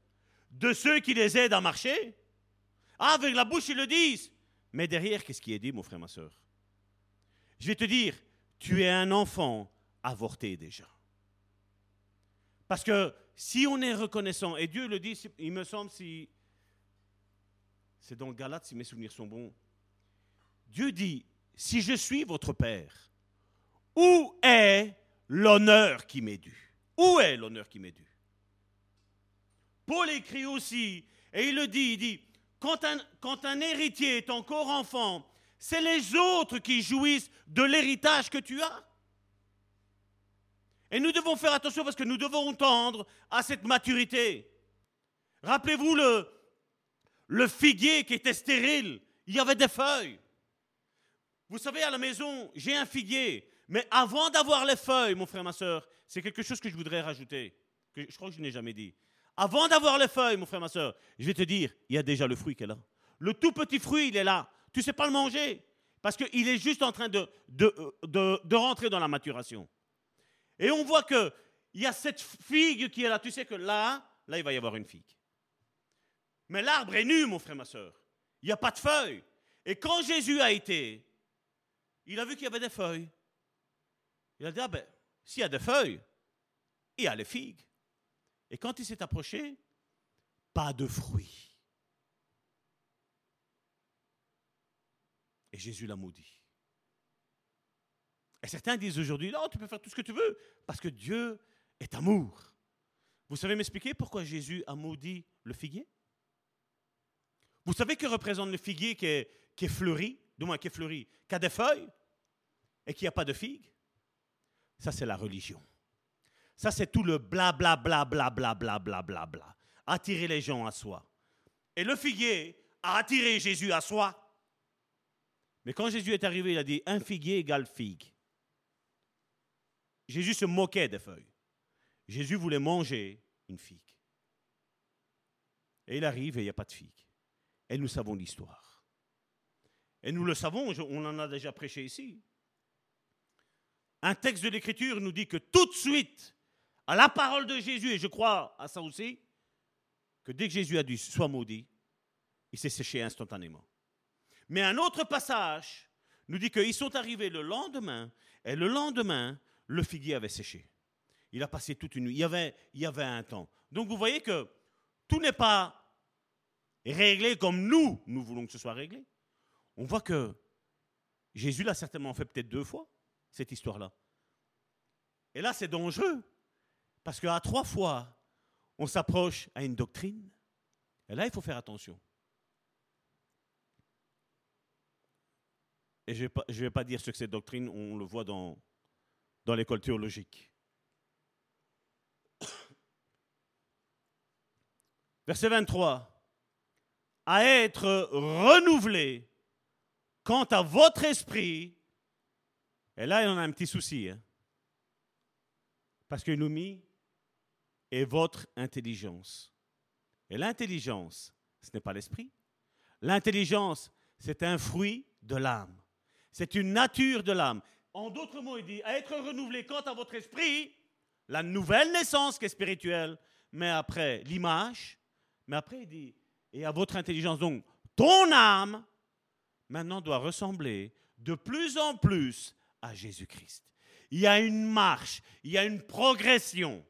de ceux qui les aident à marcher. Avec la bouche, ils le disent. Mais derrière, qu'est-ce qui est dit, mon frère, ma soeur? Je vais te dire, tu es un enfant avorté déjà. Parce que si on est reconnaissant, et Dieu le dit, il me semble, si c'est dans Galate, si mes souvenirs sont bons, Dieu dit, si je suis votre Père, où est l'honneur qui m'est dû? Où est l'honneur qui m'est dû? Paul écrit aussi, et il le dit, il dit, quand un, héritier est encore enfant, c'est les autres qui jouissent de l'héritage que tu as. Et nous devons faire attention parce que nous devons tendre à cette maturité. Rappelez-vous le, le figuier qui était stérile. Il y avait des feuilles. Vous savez, à la maison, j'ai un figuier. Mais avant d'avoir les feuilles, mon frère, ma soeur, c'est quelque chose que je voudrais rajouter. Que je crois que je n'ai jamais dit. Avant d'avoir les feuilles, mon frère, ma soeur, je vais te dire, il y a déjà le fruit qui est là. Le tout petit fruit, il est là. Tu ne sais pas le manger. Parce qu'il est juste en train de, de, de, rentrer dans la maturation. Et on voit qu'il y a cette figue qui est là. Tu sais que là, là, il va y avoir une figue. Mais l'arbre est nu, mon frère, ma soeur. Il n'y a pas de feuilles. Et quand Jésus a été, il a vu qu'il y avait des feuilles. Il a dit, ah ben, s'il y a des feuilles, il y a les figues. Et quand il s'est approché, pas de fruits. Et Jésus l'a maudit. Et certains disent aujourd'hui, non, tu peux faire tout ce que tu veux, parce que Dieu est amour. Vous savez m'expliquer pourquoi Jésus a maudit le figuier? Vous savez que représente le figuier qui est, fleuri, du moins qui est fleuri, qui a des feuilles et qui n'a pas de figues Ça, c'est la religion. Ça, c'est tout le bla bla bla bla bla bla bla bla bla. Attirer les gens à soi. Et le figuier a attiré Jésus à soi. Mais quand Jésus est arrivé, il a dit un figuier égale figue. Jésus se moquait des feuilles. Jésus voulait manger une figue. Et il arrive et il n'y a pas de figue. Et nous savons l'histoire. Et nous le savons, on en a déjà prêché ici. Un texte de l'Écriture nous dit que tout de suite, à la parole de Jésus, et je crois à ça aussi, que dès que Jésus a dit sois maudit, il s'est séché instantanément. Mais un autre passage nous dit qu'ils sont arrivés le lendemain, et le lendemain, le figuier avait séché. Il a passé toute une nuit. Il y avait, il y avait un temps. Donc vous voyez que tout n'est pas réglé comme nous, nous voulons que ce soit réglé. On voit que Jésus l'a certainement fait peut-être deux fois, cette histoire-là. Et là, c'est dangereux. Parce qu'à trois fois, on s'approche à une doctrine. Et là, il faut faire attention. Et je ne vais, pas dire ce que cette doctrine, on le voit dans dans l'école théologique. Verset 23. À être renouvelé quant à votre esprit. Et là, en a un petit souci. Hein? Parce que nous mis est votre intelligence. Et l'intelligence, ce n'est pas l'esprit. L'intelligence, c'est un fruit de l'âme. C'est une nature de l'âme. En d'autres mots, il dit, à être renouvelé quant à votre esprit, la nouvelle naissance qui est spirituelle, mais après l'image, mais après il dit, et à votre intelligence, donc ton âme, maintenant doit ressembler de plus en plus à Jésus-Christ. Il y a une marche, il y a une progression.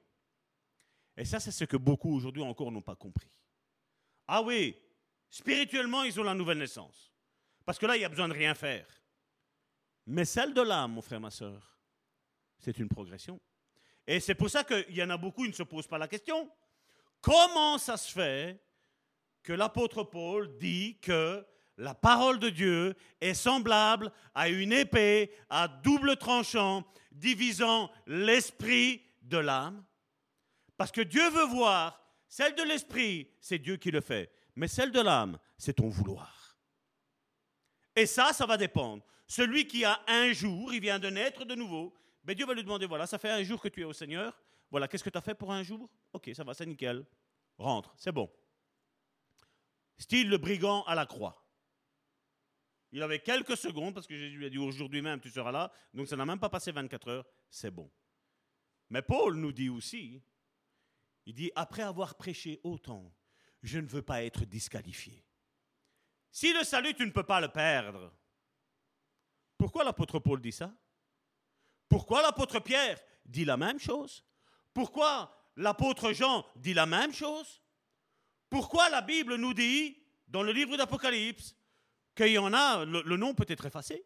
Et ça, c'est ce que beaucoup aujourd'hui encore n'ont pas compris. Ah oui, spirituellement, ils ont la nouvelle naissance. Parce que là, il n'y a besoin de rien faire. Mais celle de l'âme, mon frère, ma soeur, c'est une progression. Et c'est pour ça qu'il y en a beaucoup qui ne se posent pas la question. Comment ça se fait que l'apôtre Paul dit que la parole de Dieu est semblable à une épée à double tranchant divisant l'esprit de l'âme? Parce que Dieu veut voir, celle de l'esprit, c'est Dieu qui le fait, mais celle de l'âme, c'est ton vouloir. Et ça, ça va dépendre. Celui qui a un jour, il vient de naître de nouveau, mais Dieu va lui demander, voilà, ça fait un jour que tu es au Seigneur, voilà, qu'est-ce que tu as fait pour un jour? Ok, ça va, c'est nickel. Rentre, c'est bon. Style le brigand à la croix. Il avait quelques secondes, parce que Jésus lui a dit aujourd'hui même tu seras là, donc ça n'a même pas passé 24 heures, c'est bon. Mais Paul nous dit aussi, il dit, après avoir prêché autant, je ne veux pas être disqualifié. Si le salut, tu ne peux pas le perdre, pourquoi l'apôtre Paul dit ça? Pourquoi l'apôtre Pierre dit la même chose? Pourquoi l'apôtre Jean dit la même chose? Pourquoi la Bible nous dit, dans le livre d'Apocalypse, qu'il y en a, le, nom peut être effacé?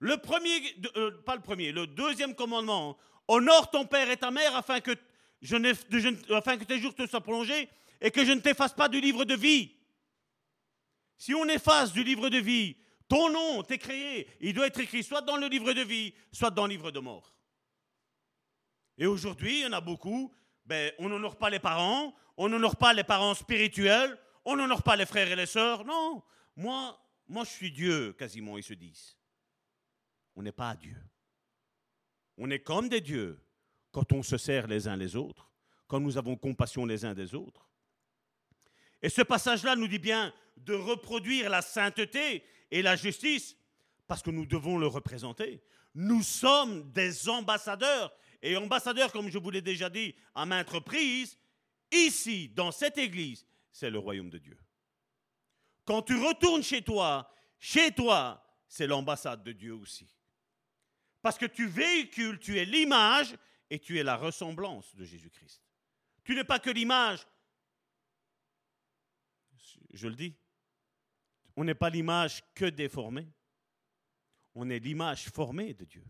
Le premier, euh, pas le premier, le deuxième commandement, honore ton père et ta mère afin que, je afin que tes jours te soient prolongés et que je ne t'efface pas du livre de vie. Si on efface du livre de vie, ton nom, t'es créé, il doit être écrit soit dans le livre de vie, soit dans le livre de mort. Et aujourd'hui, il y en a beaucoup, ben, on n'honore pas les parents, on n'honore pas les parents spirituels, on n'honore pas les frères et les sœurs. Non, moi, moi, je suis Dieu, quasiment, ils se disent. On n'est pas Dieu. On est comme des dieux quand on se sert les uns les autres, quand nous avons compassion les uns des autres. Et ce passage-là nous dit bien de reproduire la sainteté et la justice, parce que nous devons le représenter. Nous sommes des ambassadeurs, et ambassadeurs, comme je vous l'ai déjà dit à maintes reprises, ici, dans cette église, c'est le royaume de Dieu. Quand tu retournes chez toi, chez toi, c'est l'ambassade de Dieu aussi. Parce que tu véhicules, tu es l'image et tu es la ressemblance de Jésus-Christ. Tu n'es pas que l'image. Je le dis. On n'est pas l'image que déformée. On est l'image formée de Dieu.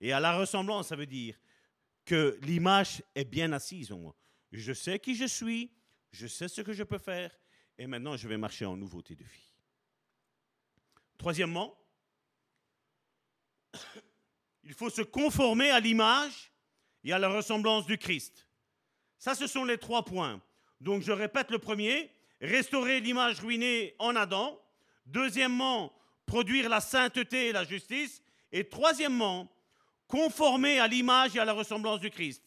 Et à la ressemblance, ça veut dire que l'image est bien assise en moi. Je sais qui je suis, je sais ce que je peux faire, et maintenant je vais marcher en nouveauté de vie. Troisièmement, il faut se conformer à l'image et à la ressemblance du Christ. Ça, ce sont les trois points. Donc je répète le premier, restaurer l'image ruinée en Adam. Deuxièmement, produire la sainteté et la justice. Et troisièmement, conformer à l'image et à la ressemblance du Christ.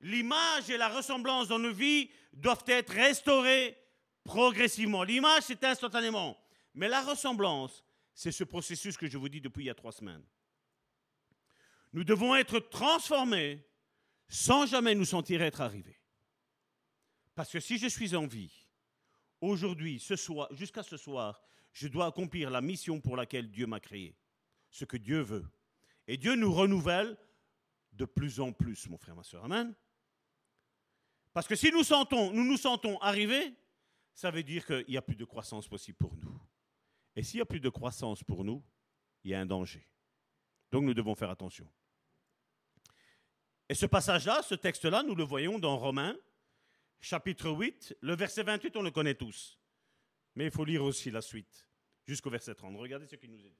L'image et la ressemblance dans nos vies doivent être restaurées progressivement. L'image, c'est instantanément. Mais la ressemblance, c'est ce processus que je vous dis depuis il y a trois semaines. Nous devons être transformés sans jamais nous sentir être arrivés. Parce que si je suis en vie, aujourd'hui, ce soir, jusqu'à ce soir, je dois accomplir la mission pour laquelle Dieu m'a créé, ce que Dieu veut. Et Dieu nous renouvelle de plus en plus, mon frère, ma soeur. Amen. Parce que si nous, sentons, nous nous sentons arrivés, ça veut dire qu'il n'y a plus de croissance possible pour nous. Et s'il n'y a plus de croissance pour nous, il y a un danger. Donc nous devons faire attention. Et ce passage-là, ce texte-là, nous le voyons dans Romains, chapitre 8, le verset 28, on le connaît tous. Mais il faut lire aussi la suite, jusqu'au verset 30. Regardez ce qu'il nous est dit.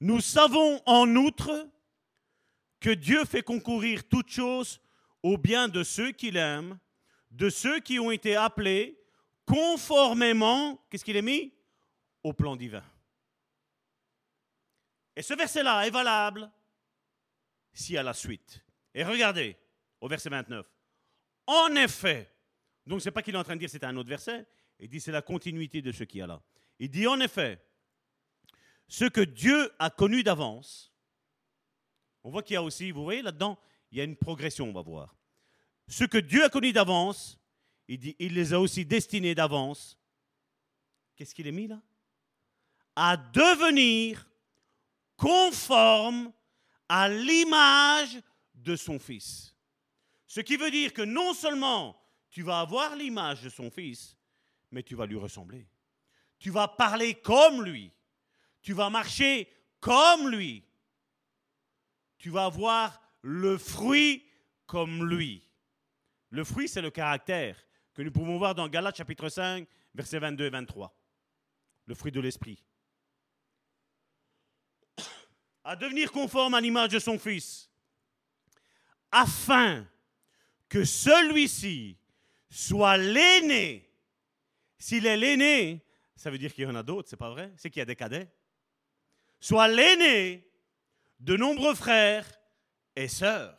Nous savons en outre que Dieu fait concourir toutes choses au bien de ceux qu'il aime, de ceux qui ont été appelés conformément, qu'est-ce qu'il est mis? Au plan divin. Et ce verset-là est valable y a la suite. Et regardez au verset 29. En effet, donc ce n'est pas qu'il est en train de dire c'est un autre verset, il dit c'est la continuité de ce qu'il y a là. Il dit en effet, ce que Dieu a connu d'avance, on voit qu'il y a aussi, vous voyez là-dedans, il y a une progression, on va voir. Ce que Dieu a connu d'avance, il les a aussi destinés d'avance. Qu'est-ce qu'il est mis là? À devenir conforme à l'image de son Fils. Ce qui veut dire que non seulement tu vas avoir l'image de son Fils, mais tu vas lui ressembler. Tu vas parler comme lui. Tu vas marcher comme lui. Tu vas avoir le fruit comme lui. Le fruit, c'est le caractère que nous pouvons voir dans Galates chapitre 5, versets 22 et 23. Le fruit de l'esprit. À devenir conforme à l'image de son Fils, afin que celui-ci soit l'aîné. S'il est l'aîné, ça veut dire qu'il y en a d'autres, c'est pas vrai? C'est qu'il y a des cadets. Soit l'aîné de nombreux frères et sœurs.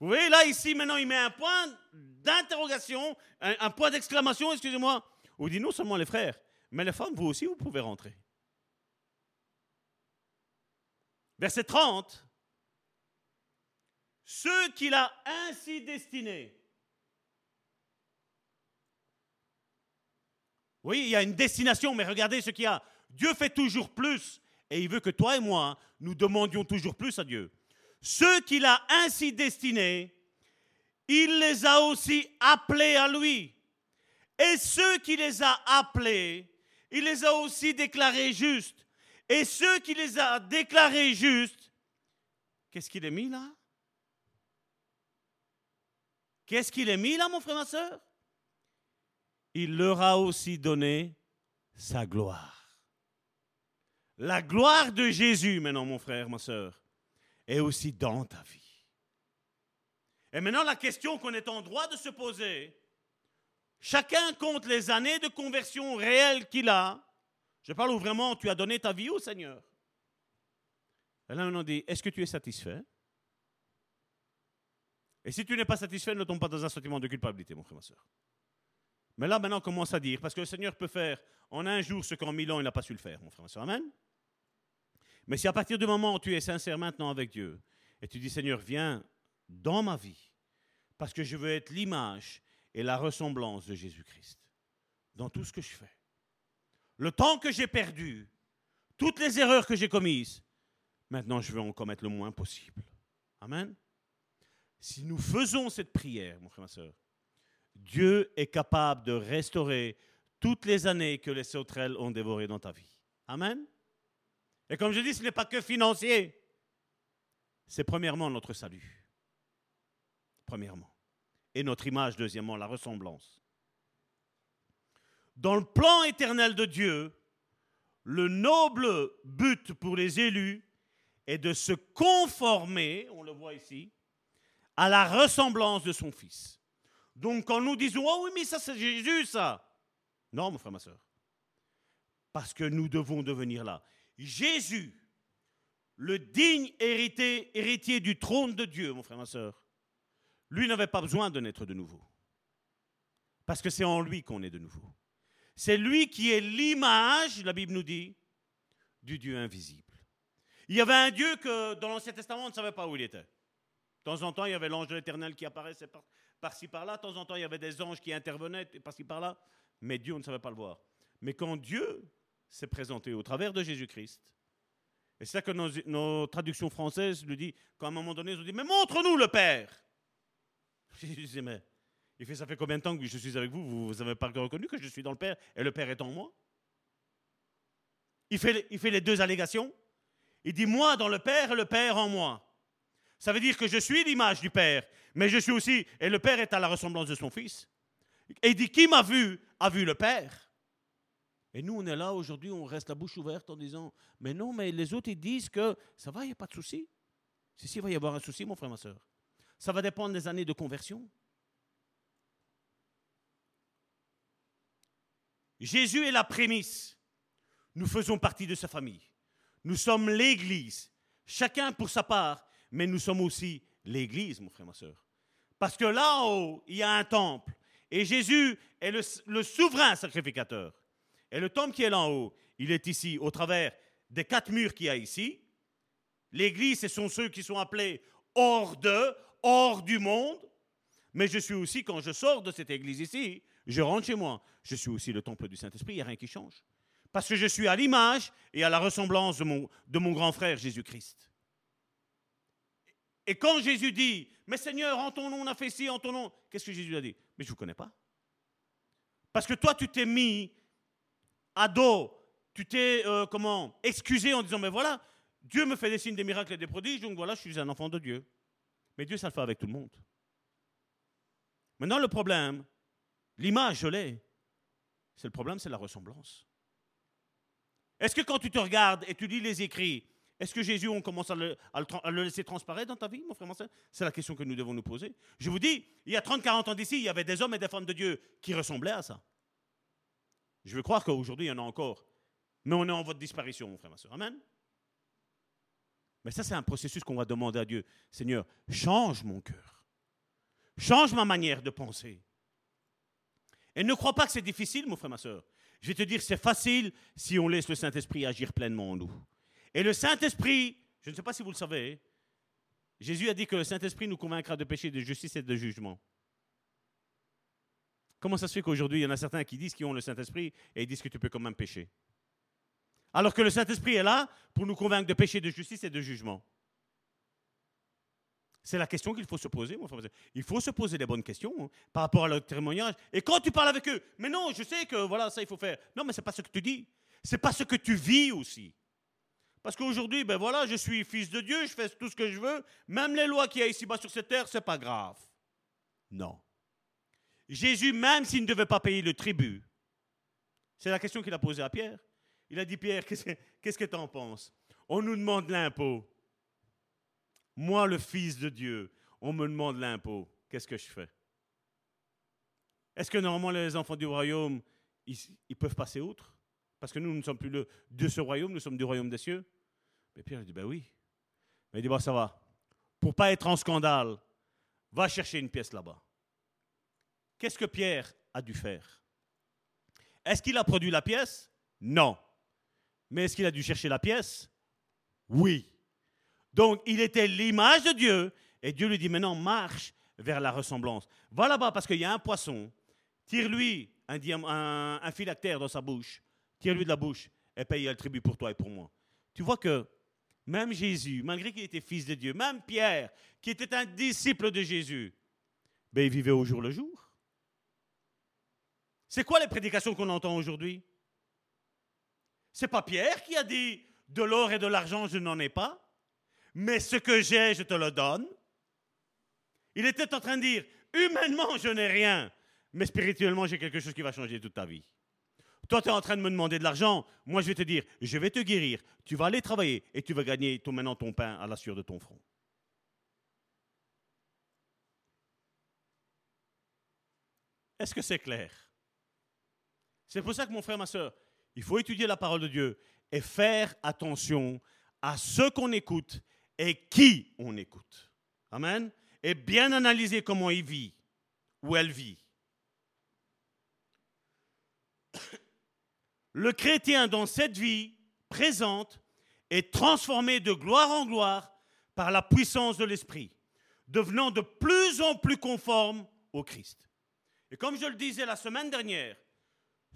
Vous voyez là, ici, maintenant, il met un point d'interrogation, un, point d'exclamation, excusez-moi. On dit non seulement les frères, mais les femmes, vous aussi, vous pouvez rentrer. Verset 30. Ceux qu'il a ainsi destinés. Oui, il y a une destination, mais regardez ce qu'il y a. Dieu fait toujours plus et il veut que toi et moi, nous demandions toujours plus à Dieu. Ceux qu'il a ainsi destinés, il les a aussi appelés à lui. Et ceux qui les a appelés, il les a aussi déclarés justes. Et ceux qui les a déclarés justes, qu'est-ce qu'il est mis là? Qu'est-ce qu'il est mis là, mon frère, ma soeur Il leur a aussi donné sa gloire. La gloire de Jésus, maintenant, mon frère, ma soeur, est aussi dans ta vie. Et maintenant, la question qu'on est en droit de se poser, chacun compte les années de conversion réelles qu'il a. Je parle où vraiment tu as donné ta vie au Seigneur. Et là, on dit, est-ce que tu es satisfait? Et si tu n'es pas satisfait, ne tombe pas dans un sentiment de culpabilité, mon frère, ma soeur. Mais là, maintenant, on commence à dire, parce que le Seigneur peut faire en un jour ce qu'en mille ans, il n'a pas su le faire, mon frère, ma soeur. Amen. Mais si à partir du moment où tu es sincère maintenant avec Dieu, et tu dis, Seigneur, viens dans ma vie, parce que je veux être l'image et la ressemblance de Jésus-Christ, dans tout ce que je fais. Le temps que j'ai perdu, toutes les erreurs que j'ai commises, maintenant je veux en commettre le moins possible. Amen. Si nous faisons cette prière, mon frère, ma soeur, Dieu est capable de restaurer toutes les années que les sauterelles ont dévorées dans ta vie. Amen. Et comme je dis, ce n'est pas que financier. C'est premièrement notre salut. Premièrement. Et notre image, deuxièmement, la ressemblance. Dans le plan éternel de Dieu, le noble but pour les élus est de se conformer, on le voit ici, à la ressemblance de son Fils. Donc quand nous disons, oh oui, mais ça c'est Jésus, ça. Non, mon frère, ma soeur. Parce que nous devons devenir là. Jésus, le digne héritier, du trône de Dieu, mon frère, ma soeur, lui n'avait pas besoin de naître de nouveau. Parce que c'est en lui qu'on est de nouveau. C'est lui qui est l'image, la Bible nous dit, du Dieu invisible. Il y avait un Dieu que dans l'Ancien Testament, on ne savait pas où il était. De temps en temps, il y avait l'ange de l'Éternel qui apparaissait par-ci par-là. De temps en temps, il y avait des anges qui intervenaient par-ci par-là. Mais Dieu, on ne savait pas le voir. Mais quand Dieu s'est présenté au travers de Jésus-Christ. Et c'est ça que nos, traductions françaises nous disent, quand à un moment donné, ils ont dit, mais montre-nous le Père. Jésus dit, mais il fait, ça fait combien de temps que je suis avec vous? Vous n'avez pas reconnu que je suis dans le Père et le Père est en moi? Il fait, il fait les deux allégations. Il dit, moi dans le Père et le Père en moi. Ça veut dire que je suis l'image du Père, mais je suis aussi, et le Père est à la ressemblance de son Fils. Et il dit, qui m'a vu a vu le Père. Et nous, on est là aujourd'hui, on reste la bouche ouverte en disant Mais non, mais les autres, ils disent que ça va, il n'y a pas de souci. Si, si, il va y avoir un souci, mon frère, ma soeur. Ça va dépendre des années de conversion. Jésus est la prémisse. Nous faisons partie de sa famille. Nous sommes l'Église. Chacun pour sa part, mais nous sommes aussi l'Église, mon frère, ma soeur. Parce que là-haut, il y a un temple. Et Jésus est le souverain sacrificateur. Et le temple qui est là en haut, il est ici, au travers des quatre murs qu'il y a ici. L'église, ce sont ceux qui sont appelés hors de, hors du monde. Mais je suis aussi, quand je sors de cette église ici, je rentre chez moi. Je suis aussi le temple du Saint-Esprit, il n'y a rien qui change. Parce que je suis à l'image et à la ressemblance de mon, de mon grand frère Jésus-Christ. Et quand Jésus dit, mais Seigneur, en ton nom, on a fait ci, en ton nom, qu'est-ce que Jésus a dit? Mais je ne vous connais pas. Parce que toi, tu t'es mis à dos, tu t'es, euh, comment, excusé en disant, mais voilà, Dieu me fait des signes, des miracles et des prodiges, donc voilà, je suis un enfant de Dieu. Mais Dieu, ça le fait avec tout le monde. Maintenant, le problème, l'image, je l'ai. C'est le problème, c'est la ressemblance. Est-ce que quand tu te regardes et tu lis les écrits, est-ce que Jésus, on commence à le, laisser transparaître dans ta vie, mon frère, C'est la question que nous devons nous poser. Je vous dis, il y a 30-40 ans d'ici, il y avait des hommes et des femmes de Dieu qui ressemblaient à ça. Je veux croire qu'aujourd'hui, il y en a encore. Mais on est en voie disparition, mon frère, ma soeur. Amen. Mais ça, c'est un processus qu'on va demander à Dieu. Seigneur, change mon cœur. Change ma manière de penser. Et ne crois pas que c'est difficile, mon frère, ma soeur. Je vais te dire, c'est facile si on laisse le Saint-Esprit agir pleinement en nous. Et le Saint-Esprit, je ne sais pas si vous le savez, Jésus a dit que le Saint-Esprit nous convaincra de péché, de justice et de jugement. Comment ça se fait qu'aujourd'hui, il y en a certains qui disent qu'ils ont le Saint-Esprit et ils disent que tu peux quand même pécher Alors que le Saint-Esprit est là pour nous convaincre de péché, de justice et de jugement. C'est la question qu'il faut se poser, mon frère. Il faut se poser des bonnes questions hein, par rapport à leur témoignage. Et quand tu parles avec eux, mais non, je sais que voilà, ça il faut faire. Non, mais ce n'est pas ce que tu dis. Ce n'est pas ce que tu vis aussi. Parce qu'aujourd'hui, ben voilà, je suis fils de Dieu, je fais tout ce que je veux. Même les lois qu'il y a ici-bas sur cette terre, c'est pas grave. Non. Jésus, même s'il ne devait pas payer le tribut, c'est la question qu'il a posée à Pierre. Il a dit, Pierre, qu'est-ce que tu en penses? On nous demande l'impôt. Moi, le fils de Dieu, on me demande l'impôt. Qu'est-ce que je fais? Est-ce que normalement les enfants du royaume, ils peuvent passer outre? Parce que nous, nous ne sommes plus de ce royaume, nous sommes du royaume des cieux. Mais Pierre dit, ben oui. Mais il dit, bon, ça va. Pour pas être en scandale, va chercher une pièce là-bas. Qu'est-ce que Pierre a dû faire? Est-ce qu'il a produit la pièce? Non. Mais est-ce qu'il a dû chercher la pièce? Oui. Donc, il était l'image de Dieu, et Dieu lui dit, maintenant, marche vers la ressemblance. Va là-bas parce qu'il y a un poisson, tire-lui un, un, un phylactère dans sa bouche, tire-lui de la bouche et paye le tribut pour toi et pour moi. Tu vois que même Jésus, malgré qu'il était fils de Dieu, même Pierre, qui était un disciple de Jésus, ben, il vivait au jour le jour. C'est quoi les prédications qu'on entend aujourd'hui? C'est pas Pierre qui a dit de l'or et de l'argent, je n'en ai pas, mais ce que j'ai, je te le donne. Il était en train de dire humainement, je n'ai rien, mais spirituellement, j'ai quelque chose qui va changer toute ta vie. Toi, tu es en train de me demander de l'argent. Moi, je vais te dire, je vais te guérir. Tu vas aller travailler et tu vas gagner ton, maintenant ton pain à la sueur de ton front. Est-ce que c'est clair? C'est pour ça que mon frère, ma soeur, il faut étudier la parole de Dieu et faire attention à ce qu'on écoute et qui on écoute. Amen. Et bien analyser comment il vit, ou elle vit. le chrétien dans cette vie présente est transformé de gloire en gloire par la puissance de l'Esprit, devenant de plus en plus conforme au Christ. Et comme je le disais la semaine dernière,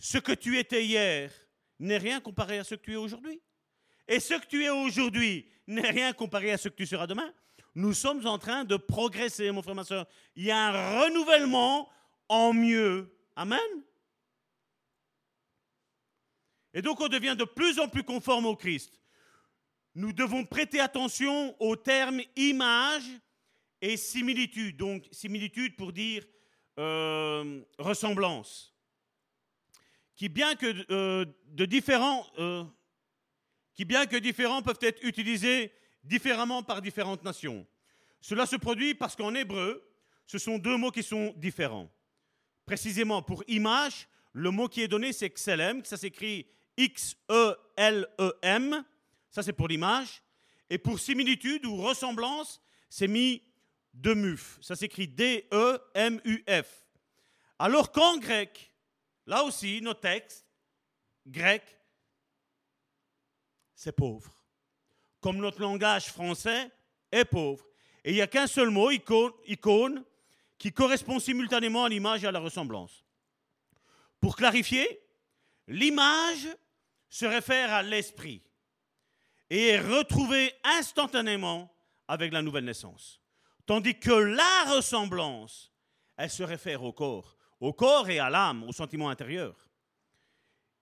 ce que tu étais hier n'est rien comparé à ce que tu es aujourd'hui. Et ce que tu es aujourd'hui n'est rien comparé à ce que tu seras demain. Nous sommes en train de progresser, mon frère, ma soeur. Il y a un renouvellement en mieux. Amen. Et donc on devient de plus en plus conforme au Christ. Nous devons prêter attention aux termes image et similitude. Donc similitude pour dire euh, ressemblance. Qui bien que euh, de différents, euh, qui bien que différents peuvent être utilisés différemment par différentes nations. Cela se produit parce qu'en hébreu, ce sont deux mots qui sont différents. Précisément pour image, le mot qui est donné c'est xelem, ça s'écrit X-E-L-E-M, ça c'est pour l'image. Et pour similitude ou ressemblance, c'est mis de muf. Ça s'écrit D-E-M-U-F. Alors qu'en grec, là aussi, nos textes, grec, c'est pauvre. Comme notre langage français est pauvre. Et il n'y a qu'un seul mot, icône, icône, qui correspond simultanément à l'image et à la ressemblance. Pour clarifier, l'image se réfère à l'esprit et est retrouvée instantanément avec la nouvelle naissance. Tandis que la ressemblance, elle se réfère au corps, au corps et à l'âme, au sentiment intérieur.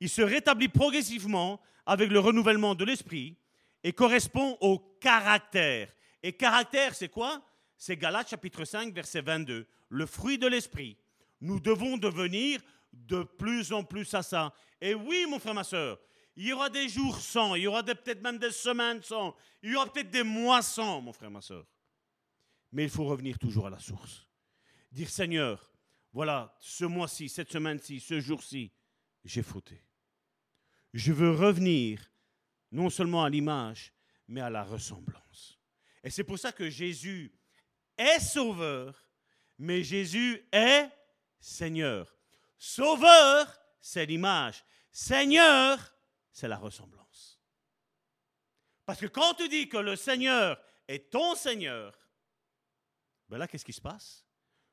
Il se rétablit progressivement avec le renouvellement de l'esprit et correspond au caractère. Et caractère, c'est quoi? C'est Galates chapitre 5, verset 22. Le fruit de l'esprit. Nous devons devenir de plus en plus à ça. Et oui, mon frère, ma soeur, il y aura des jours sans, il y aura peut-être même des semaines sans, il y aura peut-être des mois sans, mon frère, ma soeur. Mais il faut revenir toujours à la source. Dire Seigneur, voilà, ce mois-ci, cette semaine-ci, ce jour-ci, j'ai fauté. Je veux revenir non seulement à l'image, mais à la ressemblance. Et c'est pour ça que Jésus est sauveur, mais Jésus est Seigneur. Sauveur, c'est l'image. Seigneur, c'est la ressemblance. Parce que quand tu dis que le Seigneur est ton Seigneur, ben là, qu'est-ce qui se passe?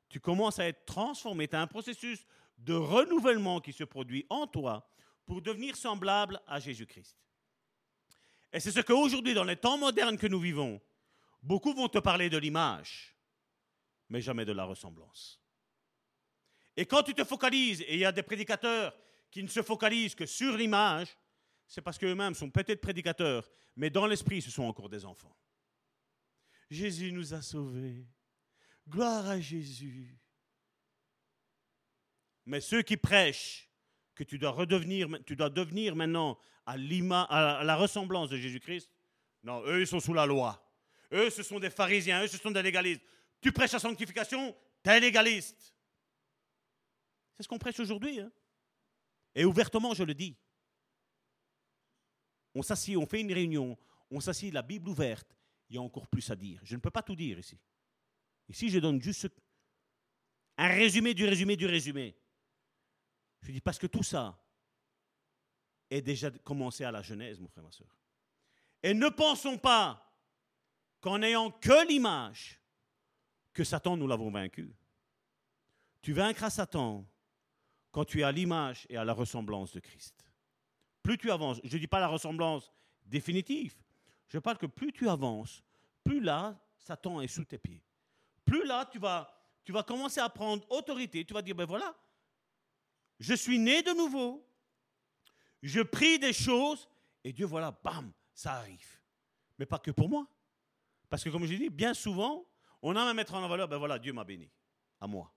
Tu commences à être transformé. Tu as un processus de renouvellement qui se produit en toi pour devenir semblable à Jésus-Christ. Et c'est ce qu'aujourd'hui, dans les temps modernes que nous vivons, beaucoup vont te parler de l'image, mais jamais de la ressemblance. Et quand tu te focalises, et il y a des prédicateurs qui ne se focalisent que sur l'image, c'est parce qu'eux-mêmes sont peut-être prédicateurs, mais dans l'esprit, ce sont encore des enfants. Jésus nous a sauvés. Gloire à Jésus. Mais ceux qui prêchent que tu dois redevenir, tu dois devenir maintenant à, à la ressemblance de Jésus-Christ, non, eux, ils sont sous la loi. Eux, ce sont des pharisiens, eux, ce sont des légalistes. Tu prêches la sanctification, tu es légaliste. C'est ce qu'on prêche aujourd'hui. Hein. Et ouvertement, je le dis. On s'assied, on fait une réunion, on s'assied, la Bible ouverte, il y a encore plus à dire. Je ne peux pas tout dire ici. Ici, je donne juste un résumé du résumé du résumé. Je dis parce que tout ça est déjà commencé à la Genèse, mon frère, ma soeur. Et ne pensons pas qu'en n'ayant que l'image, que Satan, nous l'avons vaincu. Tu vaincras Satan quand tu es à l'image et à la ressemblance de Christ. Plus tu avances, je ne dis pas la ressemblance définitive, je parle que plus tu avances, plus là, Satan est sous tes pieds. Plus là, tu vas, tu vas commencer à prendre autorité, tu vas dire, ben voilà, je suis né de nouveau, je prie des choses, et Dieu, voilà, bam, ça arrive. Mais pas que pour moi. Parce que comme je dis, bien souvent, on a à mettre en valeur, ben voilà, Dieu m'a béni, à moi.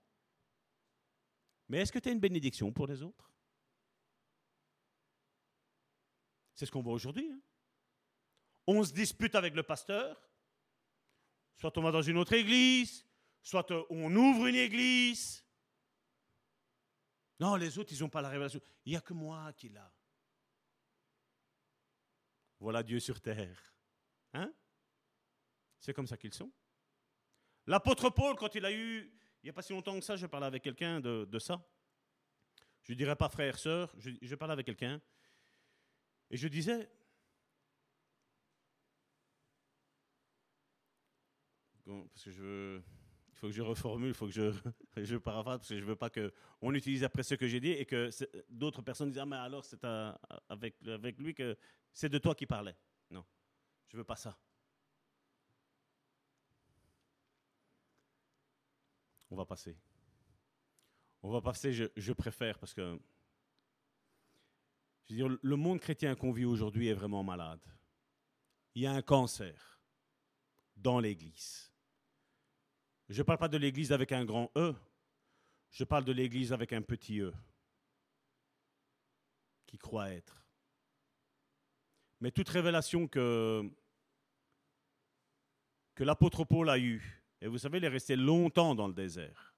Mais est-ce que tu as une bénédiction pour les autres? C'est ce qu'on voit aujourd'hui. Hein. on se dispute avec le pasteur, soit on va dans une autre église, soit on ouvre une église. Non, les autres, ils n'ont pas la révélation. Il n'y a que moi qui l'a. Voilà Dieu sur terre. Hein? C'est comme ça qu'ils sont. L'apôtre Paul, quand il a eu, il n'y a pas si longtemps que ça, je parlais avec quelqu'un de, ça. Je ne dirais pas frère, sœur, je parlais avec quelqu'un. Et je disais, parce que je il faut que je reformule, il faut que je, je paraphrase, parce que je veux pas qu'on utilise après ce que j'ai dit et que d'autres personnes disent Ah, mais alors c'est avec, avec lui que c'est de toi qui parlait. Non, je ne veux pas ça. On va passer. On va passer, je, je préfère, parce que je veux dire, le monde chrétien qu'on vit aujourd'hui est vraiment malade. Il y a un cancer dans l'Église. Je ne parle pas de l'Église avec un grand E, je parle de l'Église avec un petit E, qui croit être. Mais toute révélation que, l'apôtre Paul a eue, et vous savez, il est resté longtemps dans le désert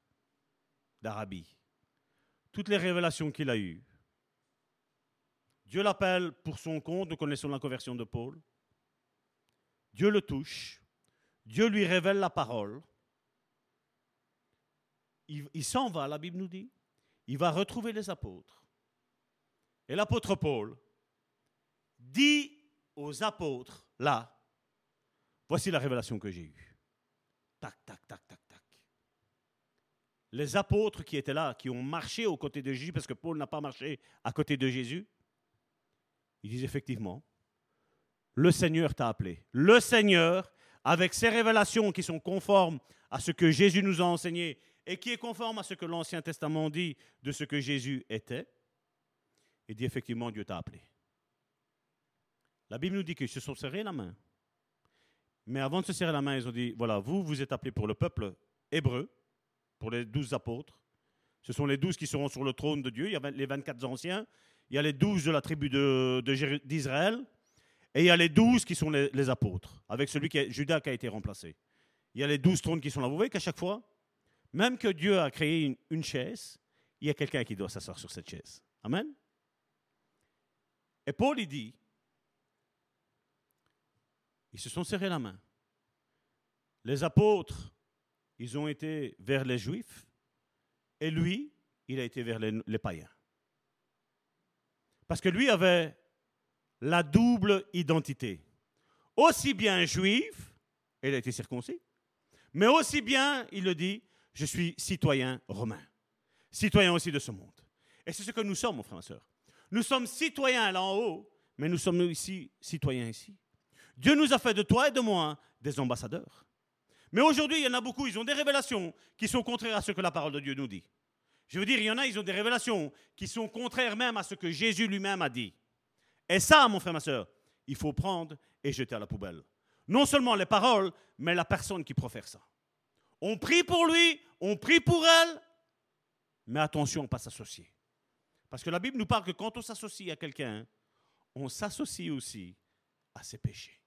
d'Arabie, toutes les révélations qu'il a eues, Dieu l'appelle pour son compte, nous connaissons la conversion de Paul. Dieu le touche, Dieu lui révèle la parole. Il, s'en va, la Bible nous dit. Il va retrouver les apôtres. Et l'apôtre Paul dit aux apôtres, là, voici la révélation que j'ai eue. Tac, tac, tac, tac, tac. Les apôtres qui étaient là, qui ont marché aux côtés de Jésus, parce que Paul n'a pas marché à côté de Jésus, ils disent effectivement, le Seigneur t'a appelé. Le Seigneur, avec ses révélations qui sont conformes à ce que Jésus nous a enseigné et qui est conforme à ce que l'Ancien Testament dit de ce que Jésus était, il dit effectivement Dieu t'a appelé. La Bible nous dit qu'ils se sont serrés la main. Mais avant de se serrer la main, ils ont dit, voilà, vous, vous êtes appelés pour le peuple hébreu, pour les douze apôtres. Ce sont les douze qui seront sur le trône de Dieu. Il y a les 24 anciens, il y a les douze de la tribu d'Israël, et il y a les douze qui sont les, apôtres, avec celui qui est Judas qui a été remplacé. Il y a les douze trônes qui sont là. Vous voyez qu'à chaque fois, même que Dieu a créé une, chaise, il y a quelqu'un qui doit s'asseoir sur cette chaise. Amen. Et Paul, il dit, ils se sont serrés la main. Les apôtres, ils ont été vers les Juifs, et lui, il a été vers les, païens. Parce que lui avait la double identité. Aussi bien juif, il a été circoncis, mais aussi bien, il le dit, je suis citoyen romain, citoyen aussi de ce monde. Et c'est ce que nous sommes, mon frère et soeur. Nous sommes citoyens là en haut, mais nous sommes ici citoyens ici. Dieu nous a fait de toi et de moi des ambassadeurs. Mais aujourd'hui, il y en a beaucoup, ils ont des révélations qui sont contraires à ce que la parole de Dieu nous dit. Je veux dire, il y en a, ils ont des révélations qui sont contraires même à ce que Jésus lui-même a dit. Et ça, mon frère, ma soeur, il faut prendre et jeter à la poubelle. Non seulement les paroles, mais la personne qui profère ça. On prie pour lui, on prie pour elle, mais attention, pas s'associer. Parce que la Bible nous parle que quand on s'associe à quelqu'un, on s'associe aussi à ses péchés.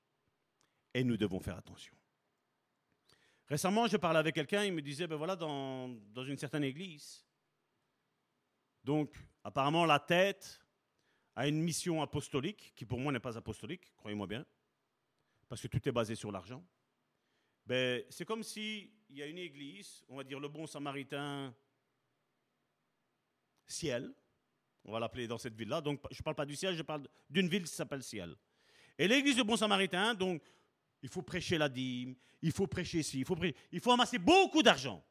Et nous devons faire attention. Récemment, je parlais avec quelqu'un, il me disait, ben voilà, dans, dans une certaine église, donc apparemment la tête a une mission apostolique, qui pour moi n'est pas apostolique, croyez-moi bien, parce que tout est basé sur l'argent. Ben, c'est comme s'il y a une église, on va dire le bon samaritain ciel, on va l'appeler dans cette ville-là. Donc, je ne parle pas du ciel, je parle d'une ville qui s'appelle ciel. Et l'église du bon samaritain, donc, il faut prêcher la dîme, il faut prêcher ici, il faut, il faut amasser beaucoup d'argent.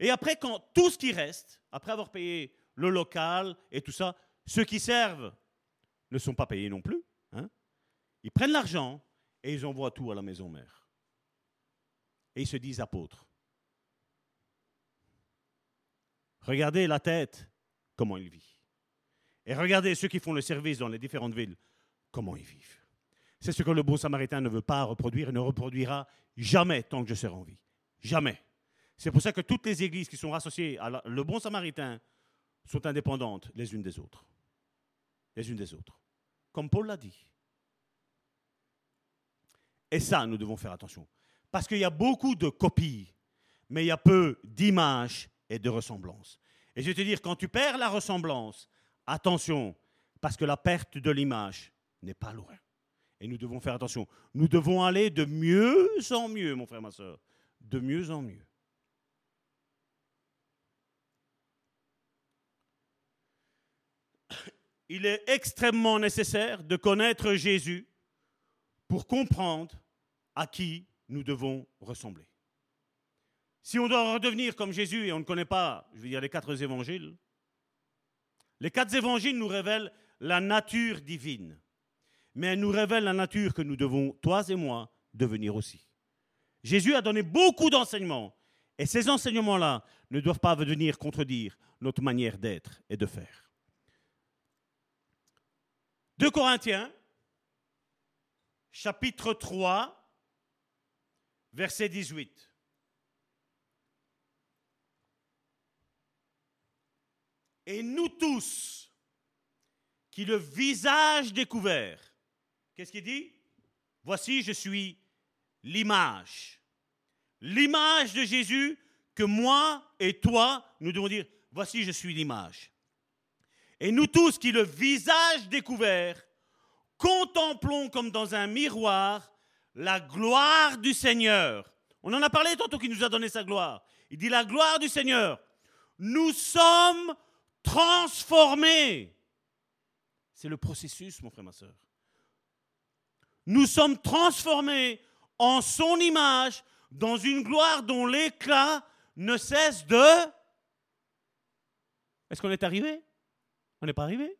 Et après, quand tout ce qui reste, après avoir payé le local et tout ça, ceux qui servent ne sont pas payés non plus. Hein. Ils prennent l'argent et ils envoient tout à la maison mère. Et ils se disent apôtres. Regardez la tête, comment il vit. Et regardez ceux qui font le service dans les différentes villes, comment ils vivent. C'est ce que le bon samaritain ne veut pas reproduire et ne reproduira jamais tant que je serai en vie. Jamais. C'est pour ça que toutes les églises qui sont associées à le bon samaritain sont indépendantes les unes des autres. Les unes des autres. Comme Paul l'a dit. Et ça, nous devons faire attention. Parce qu'il y a beaucoup de copies, mais il y a peu d'images et de ressemblances. Et je vais te dire, quand tu perds la ressemblance, attention, parce que la perte de l'image n'est pas loin. Et nous devons faire attention. Nous devons aller de mieux en mieux, mon frère, ma soeur. De mieux en mieux. Il est extrêmement nécessaire de connaître Jésus pour comprendre à qui nous devons ressembler. Si on doit redevenir comme Jésus et on ne connaît pas, je veux dire, les quatre évangiles, les quatre évangiles nous révèlent la nature divine, mais elles nous révèlent la nature que nous devons, toi et moi, devenir aussi. Jésus a donné beaucoup d'enseignements, et ces enseignements-là ne doivent pas venir contredire notre manière d'être et de faire. 2 Corinthiens, chapitre 3, verset 18. Et nous tous, qui le visage découvert, qu'est-ce qu'il dit? Voici, je suis l'image. L'image de Jésus que moi et toi, nous devons dire, voici, je suis l'image. Et nous tous qui le visage découvert, contemplons comme dans un miroir la gloire du Seigneur. On en a parlé tantôt qui nous a donné sa gloire. Il dit la gloire du Seigneur. Nous sommes transformés C'est le processus, mon frère, ma soeur. Nous sommes transformés en son image dans une gloire dont l'éclat ne cesse de... Est-ce qu'on est arrivé? On n'est pas arrivé?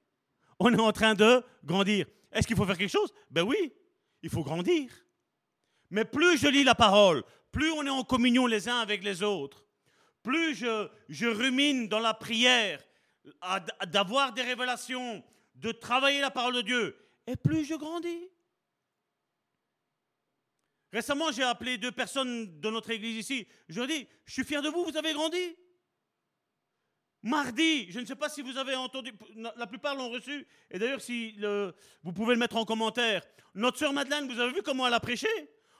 On est en train de grandir. Est-ce qu'il faut faire quelque chose? Ben oui, il faut grandir. Mais plus je lis la parole, plus on est en communion les uns avec les autres, plus je, je rumine dans la prière, d'avoir des révélations, de travailler la parole de Dieu, et plus je grandis. Récemment, j'ai appelé deux personnes de notre église ici. Je leur ai dit, je suis fier de vous, vous avez grandi. Mardi, je ne sais pas si vous avez entendu, la plupart l'ont reçu, et d'ailleurs, si vous pouvez le mettre en commentaire. Notre sœur Madeleine, vous avez vu comment elle a prêché?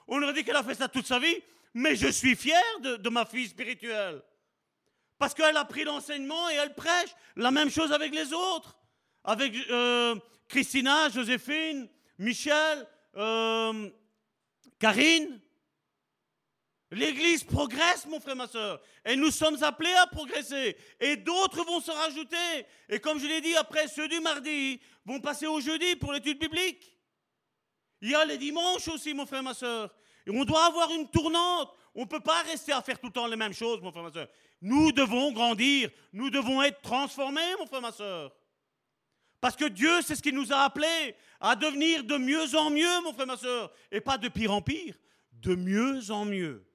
On aurait dit qu'elle a fait ça toute sa vie, mais je suis fier de, ma fille spirituelle. Parce qu'elle a pris l'enseignement et elle prêche. La même chose avec les autres. Avec euh, Christina, Joséphine, Michel, euh, Karine. L'Église progresse, mon frère, ma soeur. Et nous sommes appelés à progresser. Et d'autres vont se rajouter. Et comme je l'ai dit, après ceux du mardi vont passer au jeudi pour l'étude biblique. Il y a les dimanches aussi, mon frère, ma soeur. Et on doit avoir une tournante. On ne peut pas rester à faire tout le temps les mêmes choses, mon frère, ma soeur. Nous devons grandir. Nous devons être transformés, mon frère, ma soeur. Parce que Dieu, c'est ce qu'il nous a appelés à devenir de mieux en mieux, mon frère, ma soeur. Et pas de pire en pire, de mieux en mieux.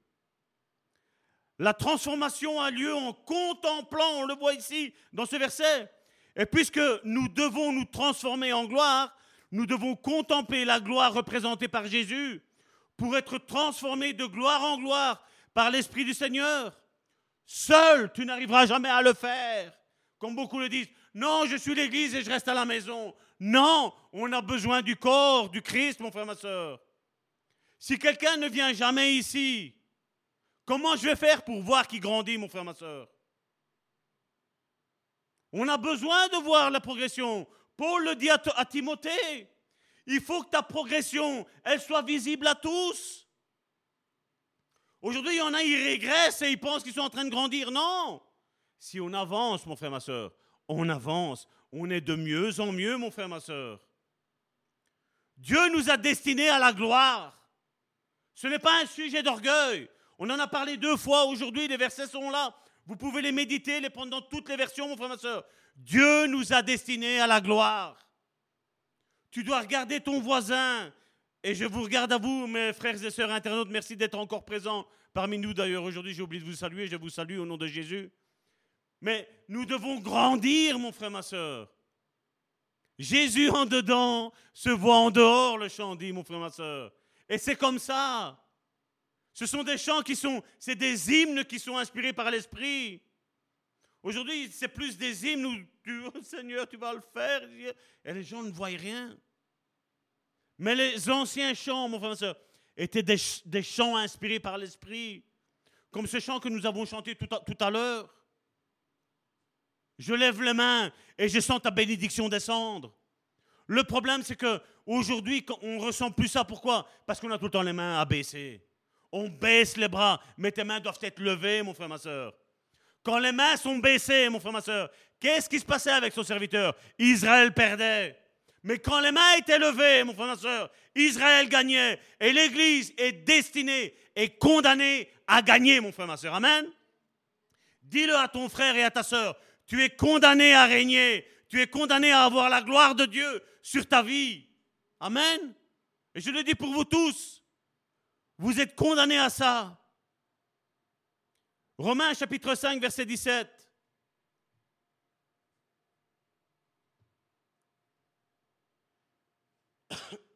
La transformation a lieu en contemplant, on le voit ici dans ce verset. Et puisque nous devons nous transformer en gloire, nous devons contempler la gloire représentée par Jésus pour être transformés de gloire en gloire par l'Esprit du Seigneur. Seul, tu n'arriveras jamais à le faire. Comme beaucoup le disent, non, je suis l'Église et je reste à la maison. Non, on a besoin du corps du Christ, mon frère, ma soeur. Si quelqu'un ne vient jamais ici, Comment je vais faire pour voir qui grandit, mon frère, ma soeur? On a besoin de voir la progression. Paul le dit à, Timothée. Il faut que ta progression, elle soit visible à tous. Aujourd'hui, il y en a, ils régressent et ils pensent qu'ils sont en train de grandir. Non. Si on avance, mon frère, ma soeur, on avance. On est de mieux en mieux, mon frère, ma soeur. Dieu nous a destinés à la gloire. Ce n'est pas un sujet d'orgueil. On en a parlé deux fois aujourd'hui, les versets sont là. Vous pouvez les méditer, les prendre dans toutes les versions, mon frère, ma soeur. Dieu nous a destinés à la gloire. Tu dois regarder ton voisin. Et je vous regarde à vous, mes frères et sœurs internautes. Merci d'être encore présents parmi nous. D'ailleurs, aujourd'hui, j'ai oublié de vous saluer. Je vous salue au nom de Jésus. Mais nous devons grandir, mon frère, ma soeur. Jésus en dedans se voit en dehors, le chant dit, mon frère, ma soeur. Et c'est comme ça. Ce sont des chants qui sont, c'est des hymnes qui sont inspirés par l'Esprit. Aujourd'hui, c'est plus des hymnes où tu, oh Seigneur, tu vas le faire. Et les gens ne voient rien. Mais les anciens chants, mon frère, soeur, étaient des, chants inspirés par l'Esprit. Comme ce chant que nous avons chanté tout à, tout à l'heure. Je lève les mains et je sens ta bénédiction descendre. Le problème, c'est que aujourd'hui, on ressent plus ça. Pourquoi? Parce qu'on a tout le temps les mains abaissées. On baisse les bras, mais tes mains doivent être levées, mon frère, ma soeur. Quand les mains sont baissées, mon frère, ma soeur, qu'est-ce qui se passait avec son serviteur? Israël perdait. Mais quand les mains étaient levées, mon frère, ma soeur, Israël gagnait. Et l'Église est destinée et condamnée à gagner, mon frère, ma soeur. Amen. Dis-le à ton frère et à ta soeur. Tu es condamné à régner. Tu es condamné à avoir la gloire de Dieu sur ta vie. Amen. Et je le dis pour vous tous. Vous êtes condamnés à ça. Romains chapitre 5, verset 17.